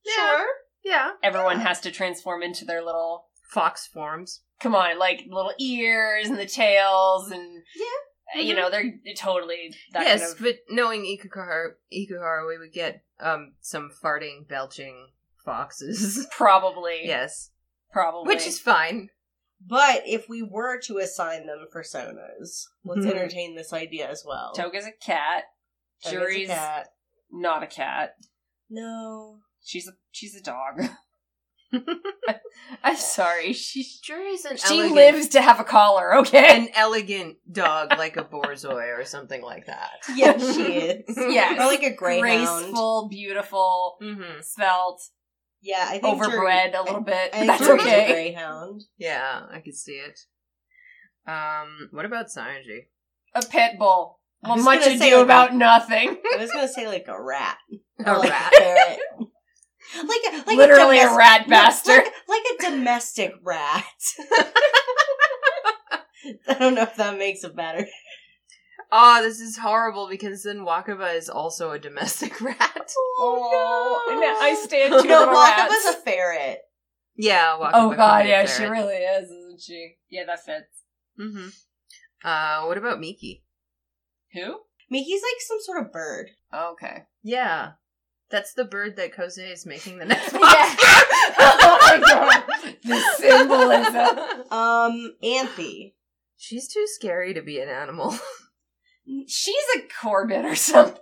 Sure. yeah. Everyone has to transform into their little. Fox forms. Come on, like little ears and the tails, and Yeah. you know they're totally that yes, kind of. but knowing Ikuhara, Ikuhara, we would get um some farting, belching foxes. Probably, yes, probably. which is fine. But if we were to assign them personas, let's Mhm. entertain this idea as well. Toga's a cat. Toga's a cat. not a cat. No. She's a she's a dog. I'm sorry. She is an. she elegant, lives to have a collar. Okay. an elegant dog like a borzoi or something like that. Yeah, she is. Yes. Or like a greyhound. Graceful, beautiful, Mm-hmm. svelte, Yeah, I think overbred a little bit. I think That's Juri's a okay. greyhound. Yeah, I could see it. Um, what about Saionji? A pit bull. I Well, much ado say, like, about nothing. I was gonna say like a rat. A Or like rat. a ferret. Like a, like Literally a domestic- rat no, bastard. Like, like a domestic rat. I don't know if that makes it better. Oh, this is horrible because then Wakaba is also a domestic rat. Oh, no. I stand You two know, little Wakaba's rats. a ferret. Yeah, Wakaba. Oh god, could be yeah, she really is, isn't she? Yeah, that fits. Mm-hmm. Uh, what about Miki? Who? Miki's like some sort of bird. Okay. Yeah, that's the bird that Kozue is making the next Yeah. oh my god. The symbolism. Um, Anthy. She's too scary to be an animal. She's a Corbin or something.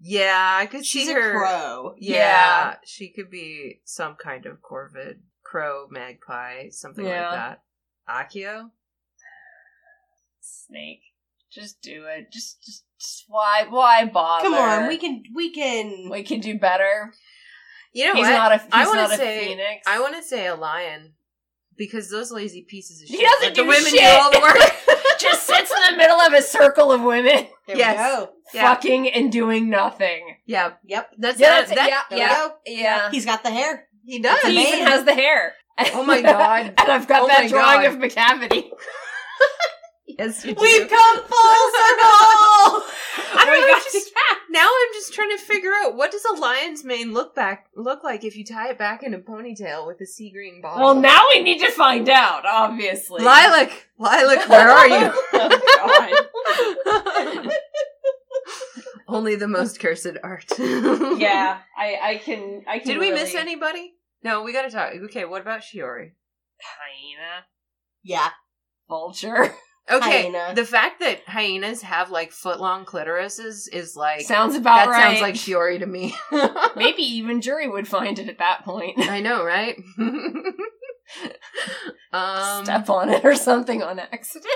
Yeah, I could She's see a her. crow. Yeah, Yeah. she could be some kind of corvid, crow, magpie, something Yeah. like that. Akio? Snake. Just do it. Just, just why, why bother? Come on, we can we can we can do better. You know he's what? not a, he's I want not to a say, phoenix. I want to say a lion because those lazy pieces of shit. He shit. doesn't let do the women shit. do all the work. just sits in the middle of a circle of women, There Yes. we go. Yeah. fucking and doing nothing. yeah, Yep. that's Yeah, that's it. that- Yeah, There yeah. go. Yeah. He's got the hair. He does. He even has the hair. Oh my God. and I've got Oh that drawing God. of Macavity. Yes, you do. We've come full circle. I oh don't know. just- now I'm just trying to figure out what does a lion's mane look back look like if you tie it back in a ponytail with a sea green bottle. Well, now we need to find out, obviously. Lilac, Lilac, where are you? Oh, Only the most cursed art. Yeah, I, I can. I can. Did we miss anybody? No, we gotta talk. Okay, what about Shiori? hyena, Yeah. vulture? Okay, Hyena. the fact that hyenas have like foot long clitorises is like Sounds about that right. sounds like Shiori to me. Maybe even Juri would find it at that point. I know, right? um, Step on it or something on accident.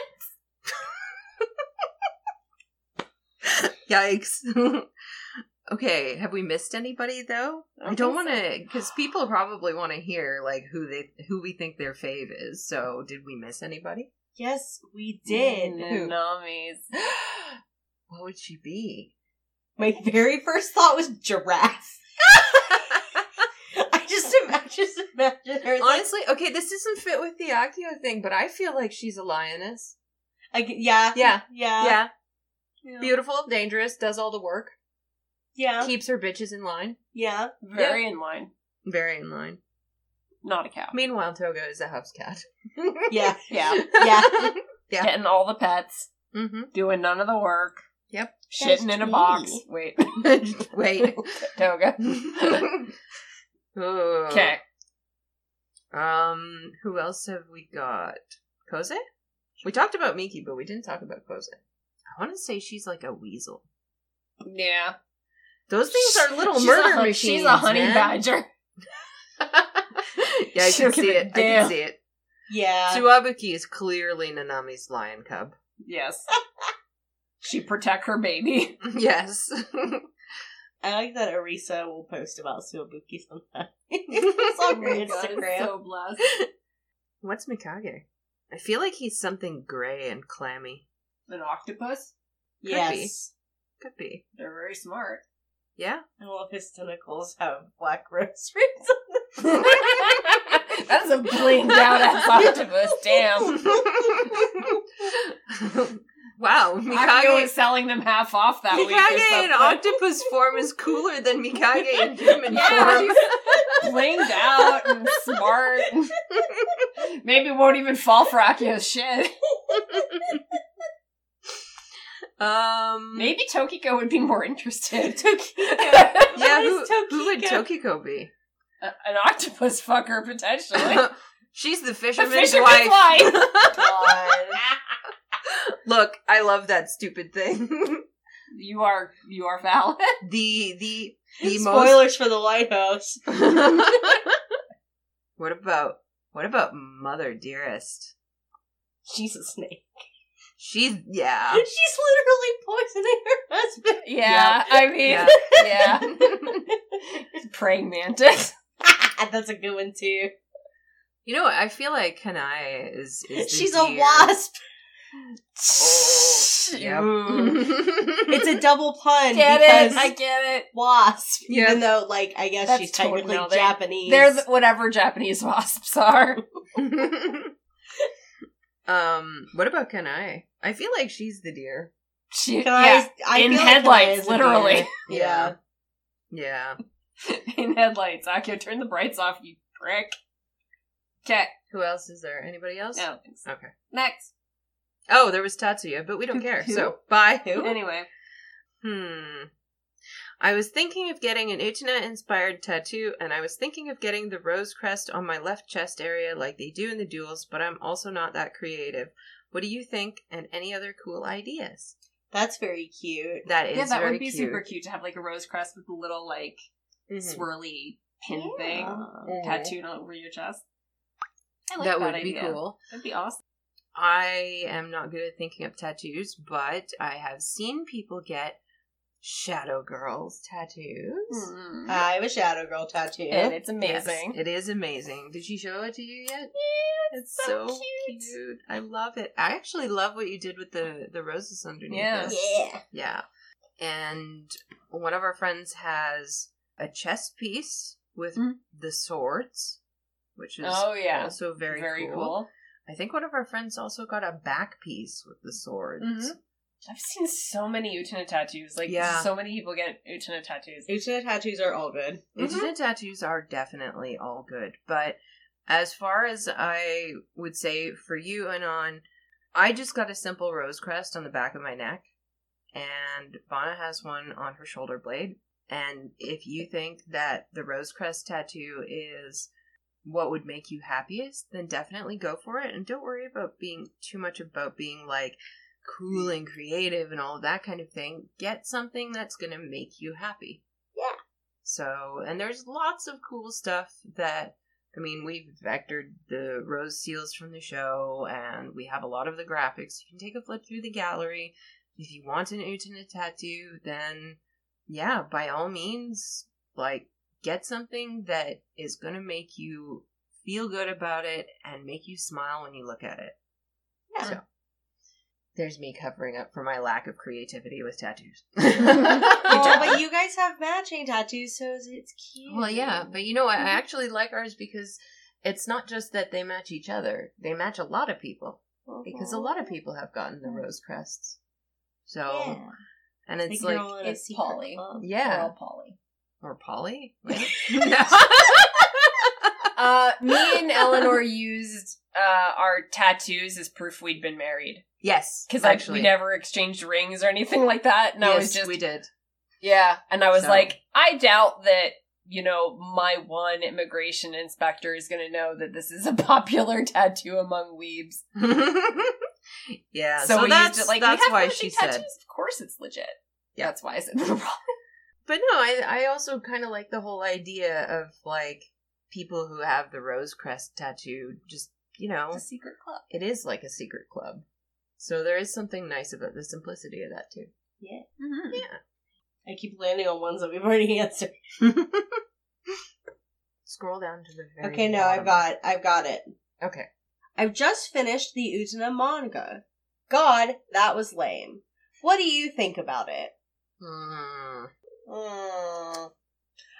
Yikes. okay, have we missed anybody though? I don't want to because people probably want to hear like who they who we think their fave is. So, did we miss anybody? Yes, we did. Mm, Nanamis. What would she be? My very first thought was giraffe. I just imagine, just imagine her. Like, Honestly, okay, this doesn't fit with the Akio thing, but I feel like she's a lioness. like, yeah, Yeah. yeah, yeah, Yeah. beautiful, dangerous, does all the work, yeah, keeps her bitches in line, yeah. Very in line. very in line. Not a cow. Meanwhile, Toga is a house cat. Yeah. Yeah. Yeah. Yeah. Getting all the pets, mm-hmm. doing none of the work. Yep. Shitting in a me. box. Wait. Wait. Toga. Okay. Um, who else have we got? Kozue? We talked about Miki, but we didn't talk about Kozue. I want to say she's like a weasel. Yeah. Those things are little She's a murder machines. She's a honey man. badger. yeah, I She'll can see it. I can see it. Yeah. Tsuwabuki is clearly Nanami's lion cub. Yes. she protect her baby. yes. I like that Arisa will post about Tsuwabuki sometime. it's on her Instagram. so blessed. What's Mikage? I feel like he's something gray and clammy. An octopus? yes. Could be. They're very smart. Yeah. I love his tentacles have black rose rings on them. That's a blinged out ass octopus. Damn. wow. Mikage, is selling them half off that week. Mikage in octopus form is cooler than Mikage in human Yeah, form. she's blinged out and smart. Maybe won't even fall for Akio's shit. Um. Maybe Tokiko would be more interested. Tokiko, Yeah. Who, Who's who would Tokiko? Tokiko be? A- An octopus fucker, potentially. She's the The fisherman's, fisherman's wife. wife. God. Look, I love that stupid thing. You are you are valid. the the the most. Spoilers for the lighthouse. what about what about Mother Dearest? She's a snake. She's yeah. She's literally poisoning her husband. Yeah, I mean, Yeah. yeah. Praying mantis. That's a good one too. You know what? I feel like Kanae is. is the She's a wasp. Oh, yep. It's a double pun Get because it? I get it. wasp. Yeah. Even though, like, I guess That's she's totally- technically no, they- Japanese. They're the, whatever Japanese wasps are. um. What about Kanae? I feel like she's the deer. She, Can yeah, I in feel like headlights, Kanae is a literally. deer. Yeah. Yeah. in headlights. Akio, turn the brights off, you prick. Okay. Who else is there? Anybody else? No. don't think so. Okay. Next. Oh, there was Tatsuya, but we don't care. Who? So bye. Who? Anyway. Hmm. I was thinking of getting an Utena inspired tattoo, and I was thinking of getting the rose crest on my left chest area like they do in the duels, but I'm also not that creative. What do you think, and any other cool ideas? That's very cute. That is yeah, that would be cute. super cute to have like a rose crest with a little like Mhm. swirly pin Yeah. thing Mhm. tattooed over your chest. I like that that, would be cool. That'd be awesome. I am not good at thinking up tattoos, but I have seen people get Shadow Girls tattoos. Mm. I have a Shadow Girl tattoo. and it's Yes, amazing. it is amazing. Did she show it to you yet? Yeah, It's so so, cute. cute. I love it. I actually love what you did with the the roses underneath. Yeah. it. yeah. Yeah. And one of our friends has a chest piece with Mhm. the swords, which is Oh yeah, also very, very cool. cool. I think one of our friends also got a back piece with the swords. Mhm. I've seen so many Utena tattoos. Like, Yeah. so many people get Utena tattoos. Utena tattoos are all good. Utena tattoos are definitely all good, but as far as I would say for you and on, I just got a simple rose crest on the back of my neck, and Vana has one on her shoulder blade. And if you think that the rose crest tattoo is what would make you happiest, then definitely go for it. And don't worry about being too much about being like cool and creative and all of that kind of thing. Get something that's going to make you happy. Yeah. So, and there's lots of cool stuff that, I mean, we've vectored the rose seals from the show, and we have a lot of the graphics. You can take a flip through the gallery. If you want an Utena tattoo, then yeah, by all means, like, get something that is going to make you feel good about it and make you smile when you look at it. Yeah. So, there's me covering up for my lack of creativity with tattoos. Oh, but you guys have matching tattoos, so it's cute. Well, yeah, but you know, I I actually like ours because it's not just that they match each other; they match a lot of people uh-huh. because a lot of people have gotten the rose crests. So, Yeah. And it's Like, like, all it's Polly. club. yeah, We're all Polly. or Polly. Uh, me and Eleanor used uh, our tattoos as proof we'd been married yes, because actually, we never exchanged rings or anything like that. And I yes, was just we did. yeah, and I was So- like, I doubt that you know my one immigration inspector is going to know that this is a popular tattoo among weebs. Yeah, so, so, we that's used it like that's we have why matching she tattoos. said. Of course, it's legit. Yeah. That's why I said no problem. But no, I I also kind of like the whole idea of like people who have the rose crest tattoo. Just you know, It's a secret club. it is like a secret club. So there is something nice about the simplicity of that too. Yeah. Mm-hmm. Yeah. I keep landing on ones that we've already answered. Scroll down to the very Okay, no, bottom. I've got I've got it. Okay. I've just finished the Utena manga. God, that was lame. What do you think about it? Hmm. Mm.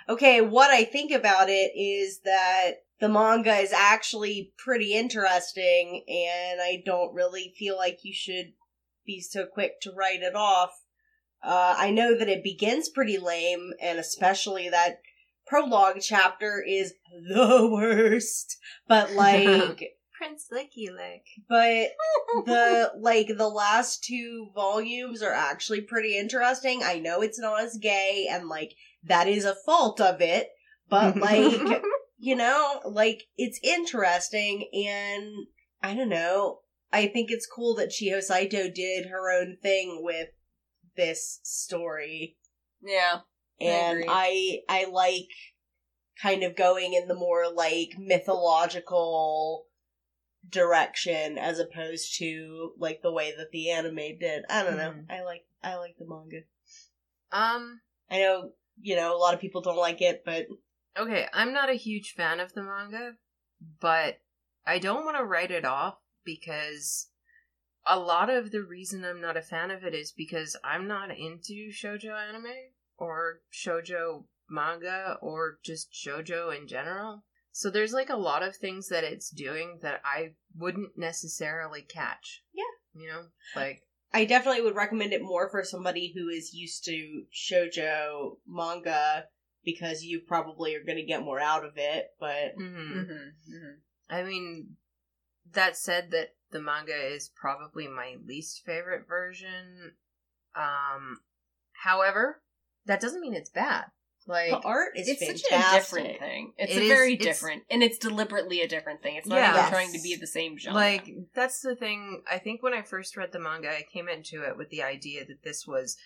Okay, what I think about it is that the manga is actually pretty interesting, and I don't really feel like you should be so quick to write it off. Uh, I know that it begins pretty lame, and especially that prologue chapter is the worst. But like, Prince Licky Lick. but the like the last two volumes are actually pretty interesting. I know it's not as gay and like that is a fault of it, but like you know, like it's interesting and I don't know. I think it's cool that Chiho Saito did her own thing with this story Yeah. and agree. I I like kind of going in the more like mythological direction as opposed to like the way that the anime did. I don't know. Mhm. I like I like the manga. Um. I know, you know, a lot of people don't like it, but Okay, I'm not a huge fan of the manga, but I don't want to write it off because a lot of the reason I'm not a fan of it is because I'm not into shojo anime or shojo manga or just shojo in general. So there's like a lot of things that it's doing that I wouldn't necessarily catch. Yeah. You know, like I definitely would recommend it more for somebody who is used to shojo manga because you probably are going to get more out of it, but mhm. Mm-hmm. I mean, that said, that the manga is probably my least favorite version. Um, however, that doesn't mean it's bad. Like the art is it's fantastic. such a different thing. It's It a is- very it's- different, and it's deliberately a different thing. It's not Yeah. even Yes. trying to be the same genre. Like that's the thing. I think when I first read the manga, I came into it with the idea that this was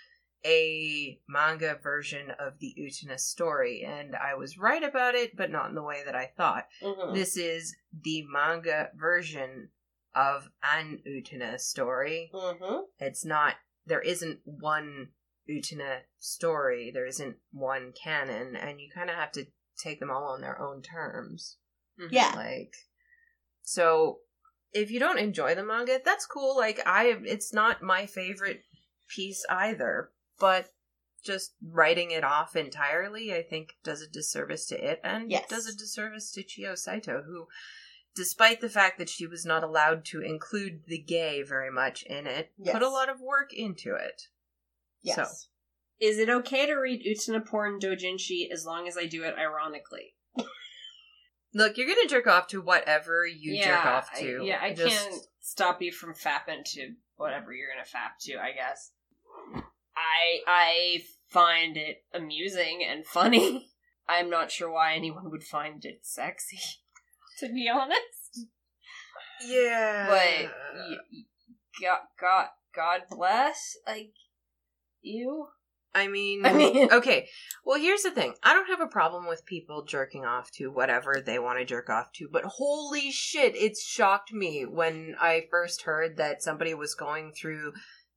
a manga version of the Utena story, and I was right about it, but not in the way that I thought. Mhm. This is the manga version of an Utena story. Mhm. It's not. There isn't one Utena story. There isn't one canon, and you kind of have to take them all on their own terms. Mhm. Yeah. Like, so if you don't enjoy the manga, that's cool. Like, I, it's not my favorite piece either, but just writing it off entirely, I think, does a disservice to it and Yes. does a disservice to Chiho Saito, who, despite the fact that she was not allowed to include the gay very much in it, Yes. put a lot of work into it. Yes. So. Is it okay to read Utena porn dojinshi as long as I do it ironically? Look, you're gonna jerk off to whatever you jerk off I- to. yeah, I Just- can't stop you from fapping to whatever you're gonna fap to. I guess. I I find it amusing and funny. I'm not sure why anyone would find it sexy, to be honest. Yeah. But God, God, God bless. Like you. I mean, I mean- okay. Well, here's the thing. I don't have a problem with people jerking off to whatever they want to jerk off to, but holy shit, it shocked me when I first heard that somebody was going through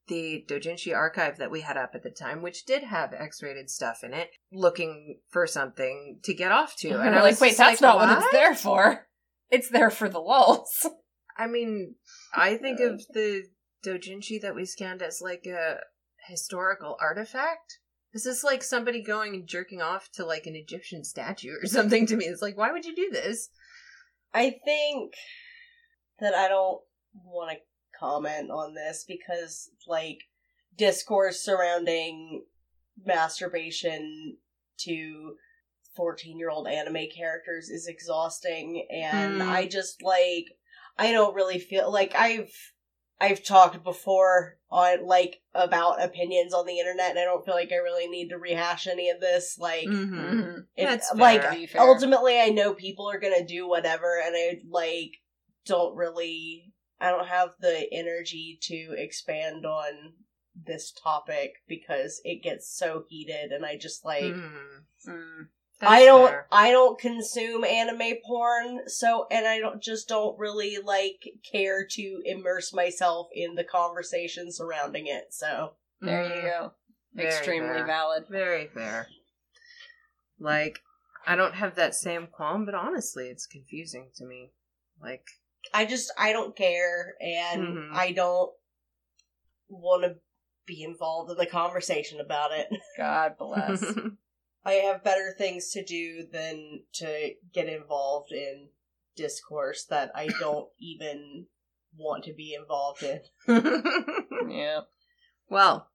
the Dojinshi archive that we had up at the time, which did have X-rated stuff in it, looking for something to get off to. And I like, wait, that's like, not what it's there for. It's there for the lulls. I mean, I think of the Dojinshi that we scanned as like a historical artifact. Is this is like somebody going and jerking off to like an Egyptian statue or something to me. It's like, why would you do this? I think that I don't want to comment on this because, like, discourse surrounding masturbation to 14 year old anime characters is exhausting, and Hmm. I just, like, I don't really feel like I've. I've talked before on like about opinions on the internet and I don't feel like I really need to rehash any of this like Mm-hmm. if, That's like fair. Be fair. ultimately i know people are gonna do whatever and i like don't really i don't have the energy to expand on this topic because it gets so heated and i just like Mm-hmm. Mm. i don't i don't consume anime porn so and i don't just don't really like care to immerse myself in the conversation surrounding it so There you go. Very Extremely fair. valid. Very fair. Like, I don't have that same qualm, but honestly, it's confusing to me. Like, I just I don't care and Mhm. I don't want to be involved in the conversation about it. God bless. I have better things to do than to get involved in discourse that I don't even want to be involved in. yeah. Well,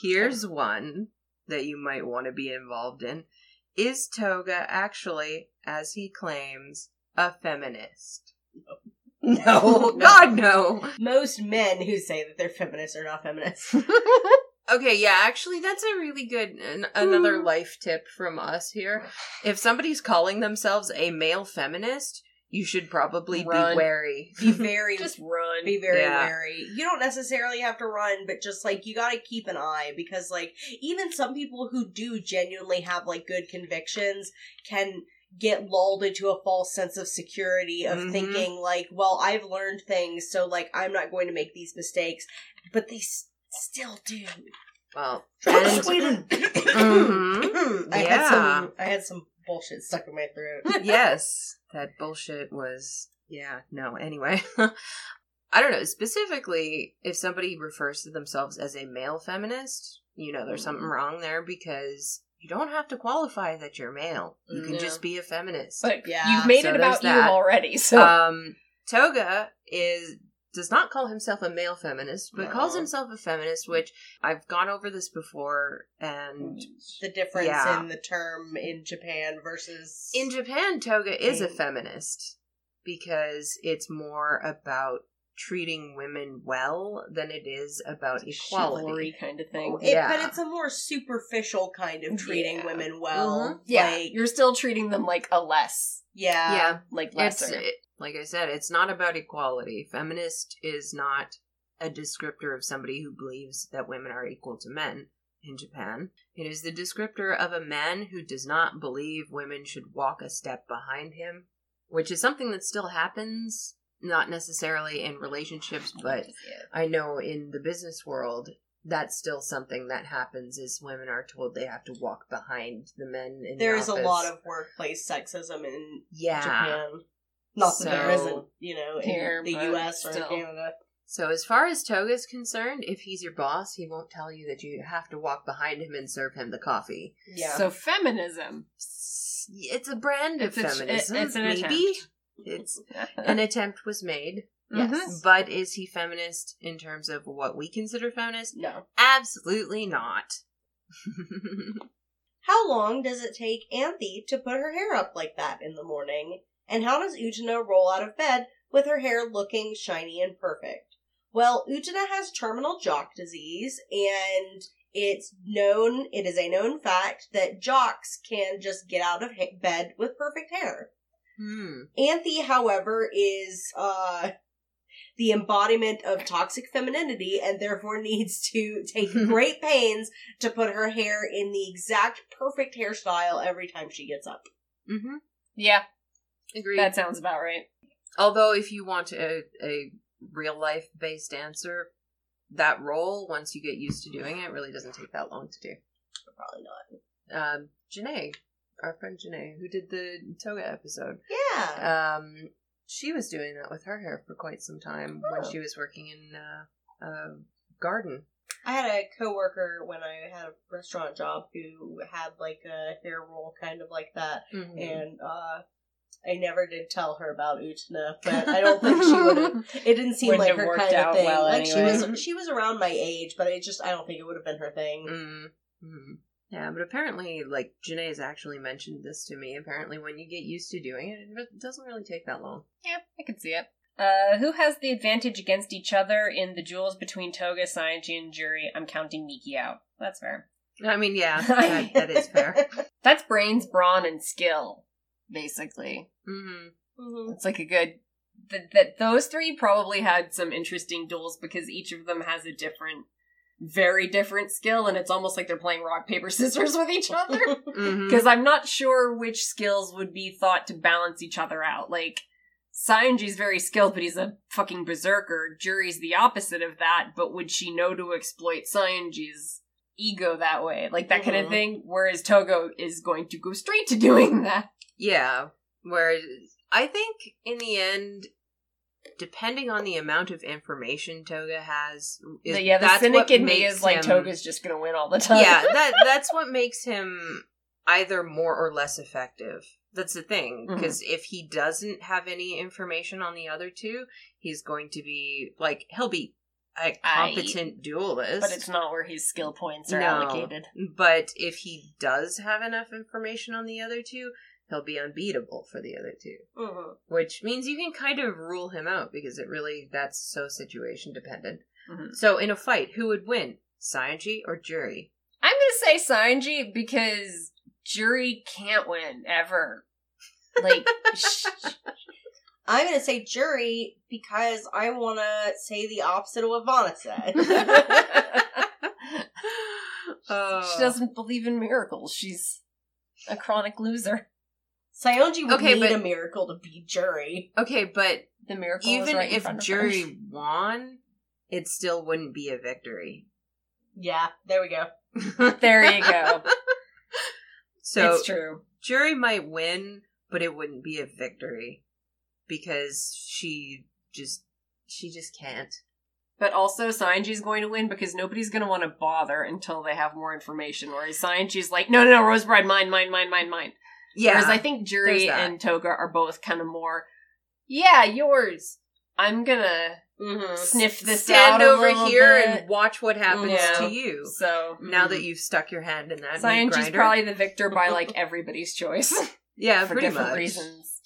here's one that you might want to be involved in. Is Toga actually, as he claims, a feminist? No, God, no. Most men who say that they're feminists are not feminists. Okay, yeah, actually, that's a really good an- another life tip from us here. If somebody's calling themselves a male feminist, you should probably Run. be wary. Be very Just run. be very Yeah. wary. You don't necessarily have to run, but just like you gotta keep an eye because like even some people who do genuinely have like good convictions can get lulled into a false sense of security of Mhm. thinking like, well, I've learned things, so like I'm not going to make these mistakes, but they s- still do. Well, Trump and- Sweden. Mhm. I had some. I had some bullshit stuck in my throat. yes, that bullshit was yeah, no, anyway. I don't know, specifically if somebody refers to themselves as a male feminist, you know there's something wrong there because you don't have to qualify that you're male. You can Yeah. just be a feminist. But Yeah. you've made So it there's about you that. already, so Um Toga is does not call himself a male feminist, but No. calls himself a feminist, which I've gone over this before and The difference Yeah. in the term in Japan versus In Japan, Toga is a feminist because it's more about treating women well than it is about equality. Chivalry kind of thing. It, Yeah. But it's a more superficial kind of treating Yeah. women well. Mhm. Yeah, Like, you're still treating them like a less, yeah. yeah, like it's lesser. it, like I said, it's not about equality. Feminist is not a descriptor of somebody who believes that women are equal to men in Japan. It is the descriptor of a man who does not believe women should walk a step behind him, which is something that still happens, not necessarily in relationships, but I know in the business world that's still something that happens is women are told they have to walk behind the men in There the is a lot of workplace sexism in yeah Japan. Not that there So- isn't, you know, in Here, the US or still. Canada. So as far as Toga's concerned, if he's your boss, he won't tell you that you have to walk behind him and serve him the coffee. Yeah. So feminism. It's a brand of a- feminism. it's an maybe attempt. it's an attempt was made. Yes. Mhm. But is he feminist in terms of what we consider feminist? no. Absolutely not. How long does it take Anthe to put her hair up like that in the morning? And how does Utena roll out of bed with her hair looking shiny and perfect? Well, Utena has terminal jock disease, and it's known, it is a known fact that jocks can just get out of ha- bed with perfect hair. hmm. Anthy, however, is uh the embodiment of toxic femininity and therefore needs to take great pains to put her hair in the exact perfect hairstyle every time she gets up. Mm-hmm. Yeah, Agreed. that sounds about right. Although, if you want a, a real life based answer, that role, once you get used to doing it, really doesn't take that long to do. Probably not. Um, Janae, our friend Janae, who did the Toga episode, Yeah. um, she was doing that with her hair for quite some time when Oh. she was working in uh, a garden. I had a coworker when I had a restaurant job who had like a hair roll kind of like that Mm-hmm. and uh I never did tell her about Utena, but I don't think she would have it didn't seem Wouldn't like have her worked kind of thing. well like anyway. she was she was around my age, but it just I don't think it would have been her thing. Mm-hmm. Yeah, but apparently, like Janae's actually mentioned this to me. Apparently, when you get used to doing it, it doesn't really take that long. Yeah, I can see it. Uh, who has the advantage against each other in the duels between Toga, Saionji, and Juri? I'm counting Miki out. That's fair. I mean, yeah, that, that is fair. That's brains, brawn, and skill, basically. Mm-hmm. Mhm. It's like a good. That that those three probably had some interesting duels because each of them has a different, very different skill, and it's almost like they're playing rock paper scissors with each other. Mm-hmm. Because I'm not sure which skills would be thought to balance each other out. Like, Saionji's very skilled, but he's a fucking berserker. Juri's the opposite of that, but would she know to exploit Saionji's ego that way? Like, that kind of Mhm. thing? Whereas Toga is going to go straight to doing that. Yeah. Whereas I think in the end, depending on the amount of information Toga has, is, yeah, the that's cynic what in me makes is like him- Toga's just gonna win all the time. yeah, that that's what makes him either more or less effective. That's the thing, mm-hmm. because if he doesn't have any information on the other two, he's going to be like he'll be a competent duelist, but it's not where his skill points are No. allocated. But if he does have enough information on the other two, he'll be unbeatable for the other two. Mhm. Which means you can kind of rule him out because it really that's so situation dependent. Mhm. So in a fight, who would win? Saionji or Juri? I'm gonna say Saionji because Juri can't win ever. Like, sh- I'm gonna say Juri because I wanna say the opposite of what Fauna said. Oh. she doesn't believe in miracles. She's a chronic loser. Saionji would Okay, need but- a miracle to beat Juri. Okay, but The miracle even right if front of her. Juri won, it still wouldn't be a victory. Yeah, there we go. There you go. so it's true. Juri might win, but it wouldn't be a victory because she just she just can't. But also, Saionji's going to win because nobody's going to want to bother until they have more information. Whereas Saionji's like, no, no, no, Rosebride, mine, mine, mine, mine, mine. Yeah, Whereas I think Juri and Toga are both kind of more, yeah, yours. I'm gonna Mm-hmm. sniff this stand out over here bit. and watch what happens to you. So Now Mhm. that you've stuck your hand in that grinder. probably the victor by like everybody's choice yeah, for pretty different much. reasons.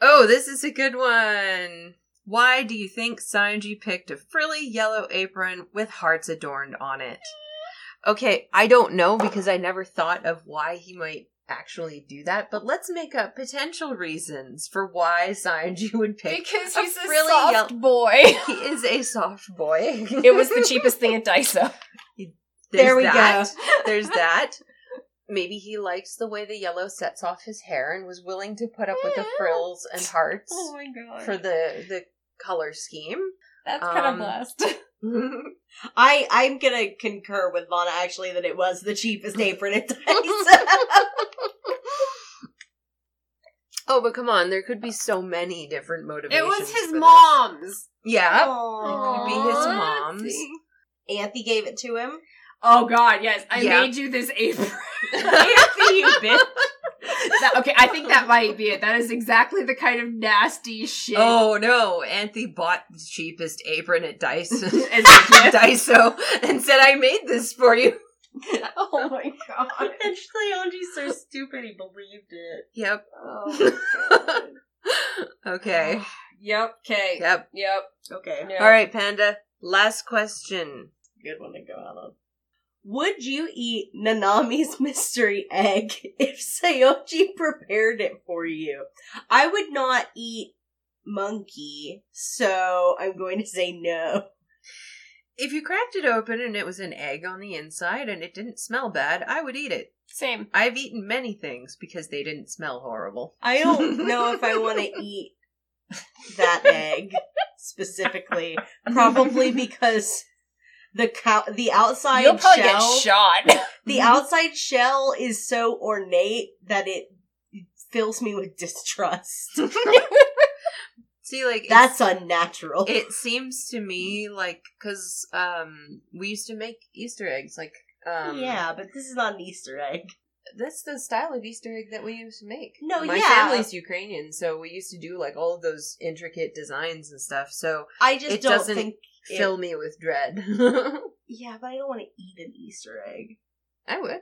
Oh, this is a good one. Why do you think Saionji picked a frilly yellow apron with hearts adorned on it? Okay, I don't know because I never thought of why he might actually do that, but let's make up potential reasons for why Saionji would pick Because he's a frilly soft yellow- boy. He is a soft boy. it was the cheapest thing at Daiso. There we that. There's that. Maybe he likes the way the yellow sets off his hair and was willing to put up with the frills and hearts my god. for the the color scheme. That's um, kind of blessed. I I'm gonna concur with Fauna actually that it was the cheapest apron at Daiso. Oh, but come on, there could be so many different motivations. It was his for this. mom's. Yeah. Aww. It could be his mom's. Anthy gave it to him. Oh god, yes. I Yeah. made you this apron. Anthy, you bitch. That- okay, I think that might be it. That is exactly the kind of nasty shit. Oh no, Anthy bought the cheapest apron at Daiso As a and said, I made this for you. Oh my god. Actually, Anji's so stupid he believed it. Yep. Oh. Okay. Yep. Okay. Yep. Yep. Okay, Yep. All right, Panda. Last question. good one to go out on. Would you eat Nanami's mystery egg if Saionji prepared it for you? I would not eat monkey, so I'm going to say no. If you cracked it open and it was an egg on the inside and it didn't smell bad, I would eat it. Same. I've eaten many things because they didn't smell horrible. I don't know if I want to eat that egg specifically. Probably because the cow- the outside You'll probably shell, get shot. the outside shell is so ornate that it fills me with distrust. See, like, That's unnatural. it seems to me like, because um, we used to make Easter eggs, like, um, yeah, but this is not an Easter egg. That's the style of Easter egg that we used to make. No, my yeah. family's Ukrainian, so we used to do like all of those intricate designs and stuff. So I just It don't doesn't think. it- fill me with dread. Yeah, but I don't want to eat an Easter egg. I would.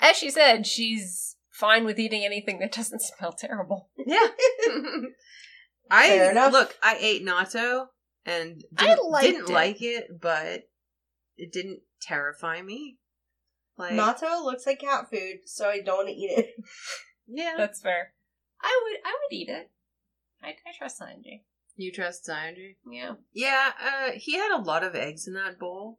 As she said, she's fine with eating anything that doesn't smell terrible. Yeah. I Fair enough. look. I ate natto and I didn't, liked didn't it. like it, but it didn't terrify me. Like Natto looks like cat food, so I don't want to eat it. yeah. That's fair. I would. I would eat it. I, I trust Saionji. you trust Saionji? Yeah. Yeah. Uh, he had a lot of eggs in that bowl,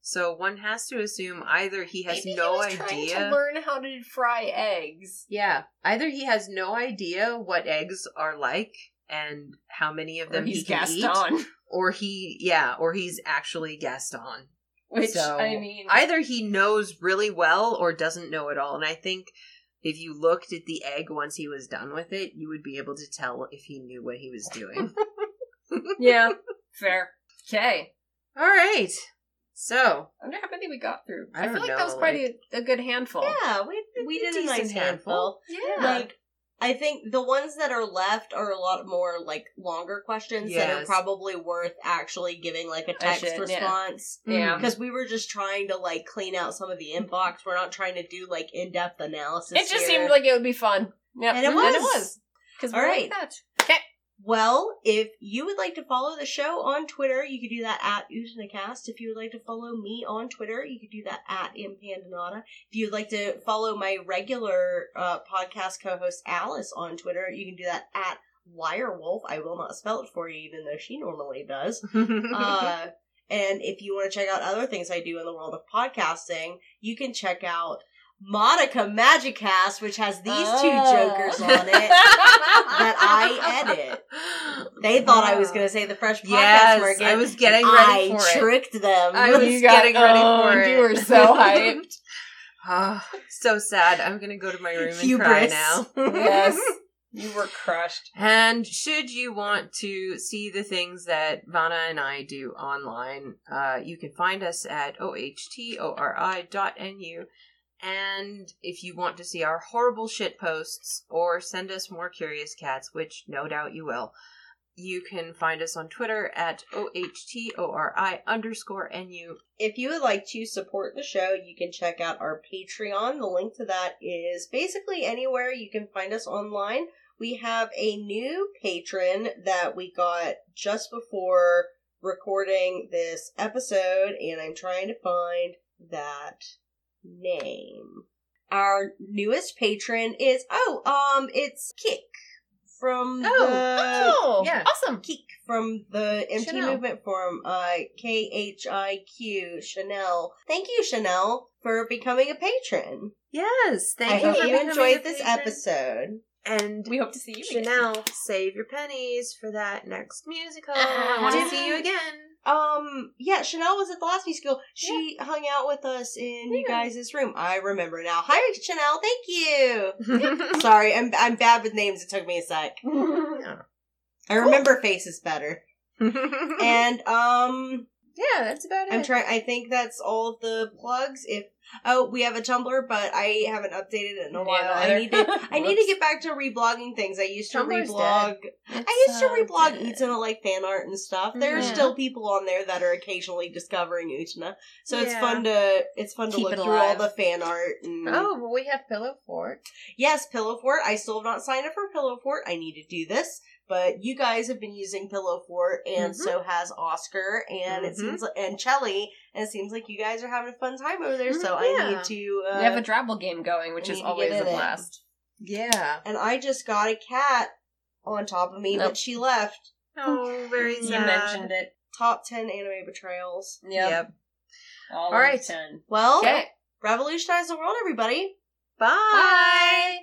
so one has to assume either he has Maybe no he was trying idea. to learn how to fry eggs. Yeah, either he has no idea what eggs are like and how many of Or them he's he can gassed eat, on. or he yeah, or he's actually Gaston. Which So, I mean, Either he knows really well or doesn't know at all. And I think if you looked at the egg once he was done with it, you would be able to tell if he knew what he was doing. yeah, fair. Okay. all right, so I wonder how many we got through. I I, feel like know, that was quite a, a good handful. Yeah, we we did a Decent nice handful. Yeah. Like I think the ones that are left are a lot more like longer questions that are probably worth actually giving like a text should, response. yeah. Mm. Because we were just trying to like clean out some of the inbox. We're not trying to do like in depth analysis. It just here. seemed like it would be fun. Yeah. And it was. Because we're right. like that. Well, if you would like to follow the show on Twitter, you could do that at Utenacast. If you would like to follow me on Twitter, you could do that at Impandanata. If you would like to follow my regular uh, podcast co-host Alice on Twitter, you can do that at Wirewolf. I will not spell it for you, even though she normally does. Uh, and if you want to check out other things I do in the world of podcasting, you can check out Madoka Magicast, which has these two jokers on it that I edit. They thought I was going to say the Fresh Podcast Yes, Market. I was getting ready I for it. tricked them. I was You got getting ready for owned. it. You were so hyped. Ah, so sad. I'm gonna go to my room and cry now. yes. You were crushed. And should you want to see the things that Fauna and I do online, uh, you can find us at ohtori.nu. And if you want to see our horrible shit posts or send us more curious cats, which no doubt you will, you can find us on Twitter at ohtori underscore nu. If you would like to support the show, you can check out our Patreon. The link to that is basically anywhere you can find us online. we have a new patron that we got just before recording this episode, and I'm trying to find that name. Our newest patron is oh, um, it's Kick from Oh, the Oh, yeah. awesome. Keek from the Empty Chanel. Movement Forum, uh, K H I Q Chanel. Thank you, Chanel, for becoming a patron. Yes, thank I you. hope for you becoming enjoyed a this patron. episode. And We hope to see you. again. Chanel, save your pennies for that next musical. I Uh-huh. want to see you again. Um, yeah, Chanel was at the last musical. She hung out with us in you Yeah. guys' room. I remember now. Hi, Chanel. Thank you. Sorry, I'm I'm bad with names. It took me a sec. I remember faces better. And um, Yeah, that's about it. I'm trying. I think that's all the plugs. If oh, we have a Tumblr, but I haven't updated it in a while. I need to. I need to get back to reblogging things. I used to Tumblr's reblog. I used to reblog dead. Utena like fan art and stuff. There's Yeah. still people on there that are occasionally discovering Utena, so it's fun to it's fun to look through all the fan art. And Oh, but we have Pillow Fort. yes, Pillow Fort. I still have not signed up for Pillow Fort. I need to do this. But you guys have been using Pillow Fort, and Mhm. so has Oscar, and it Mhm. seems like and Chelly, and it seems like you guys are having a fun time over there. So Mhm, I yeah. need to. Uh, we have a Drabble game going, which is always get a in blast. Yeah. and I just got a cat on top of me, Nope. but she left. Oh, very sad. You sad. mentioned it. Top ten anime betrayals. Yep. Yep. All, All right. ten. Well, Okay. revolutionize the world, everybody. Bye. Bye.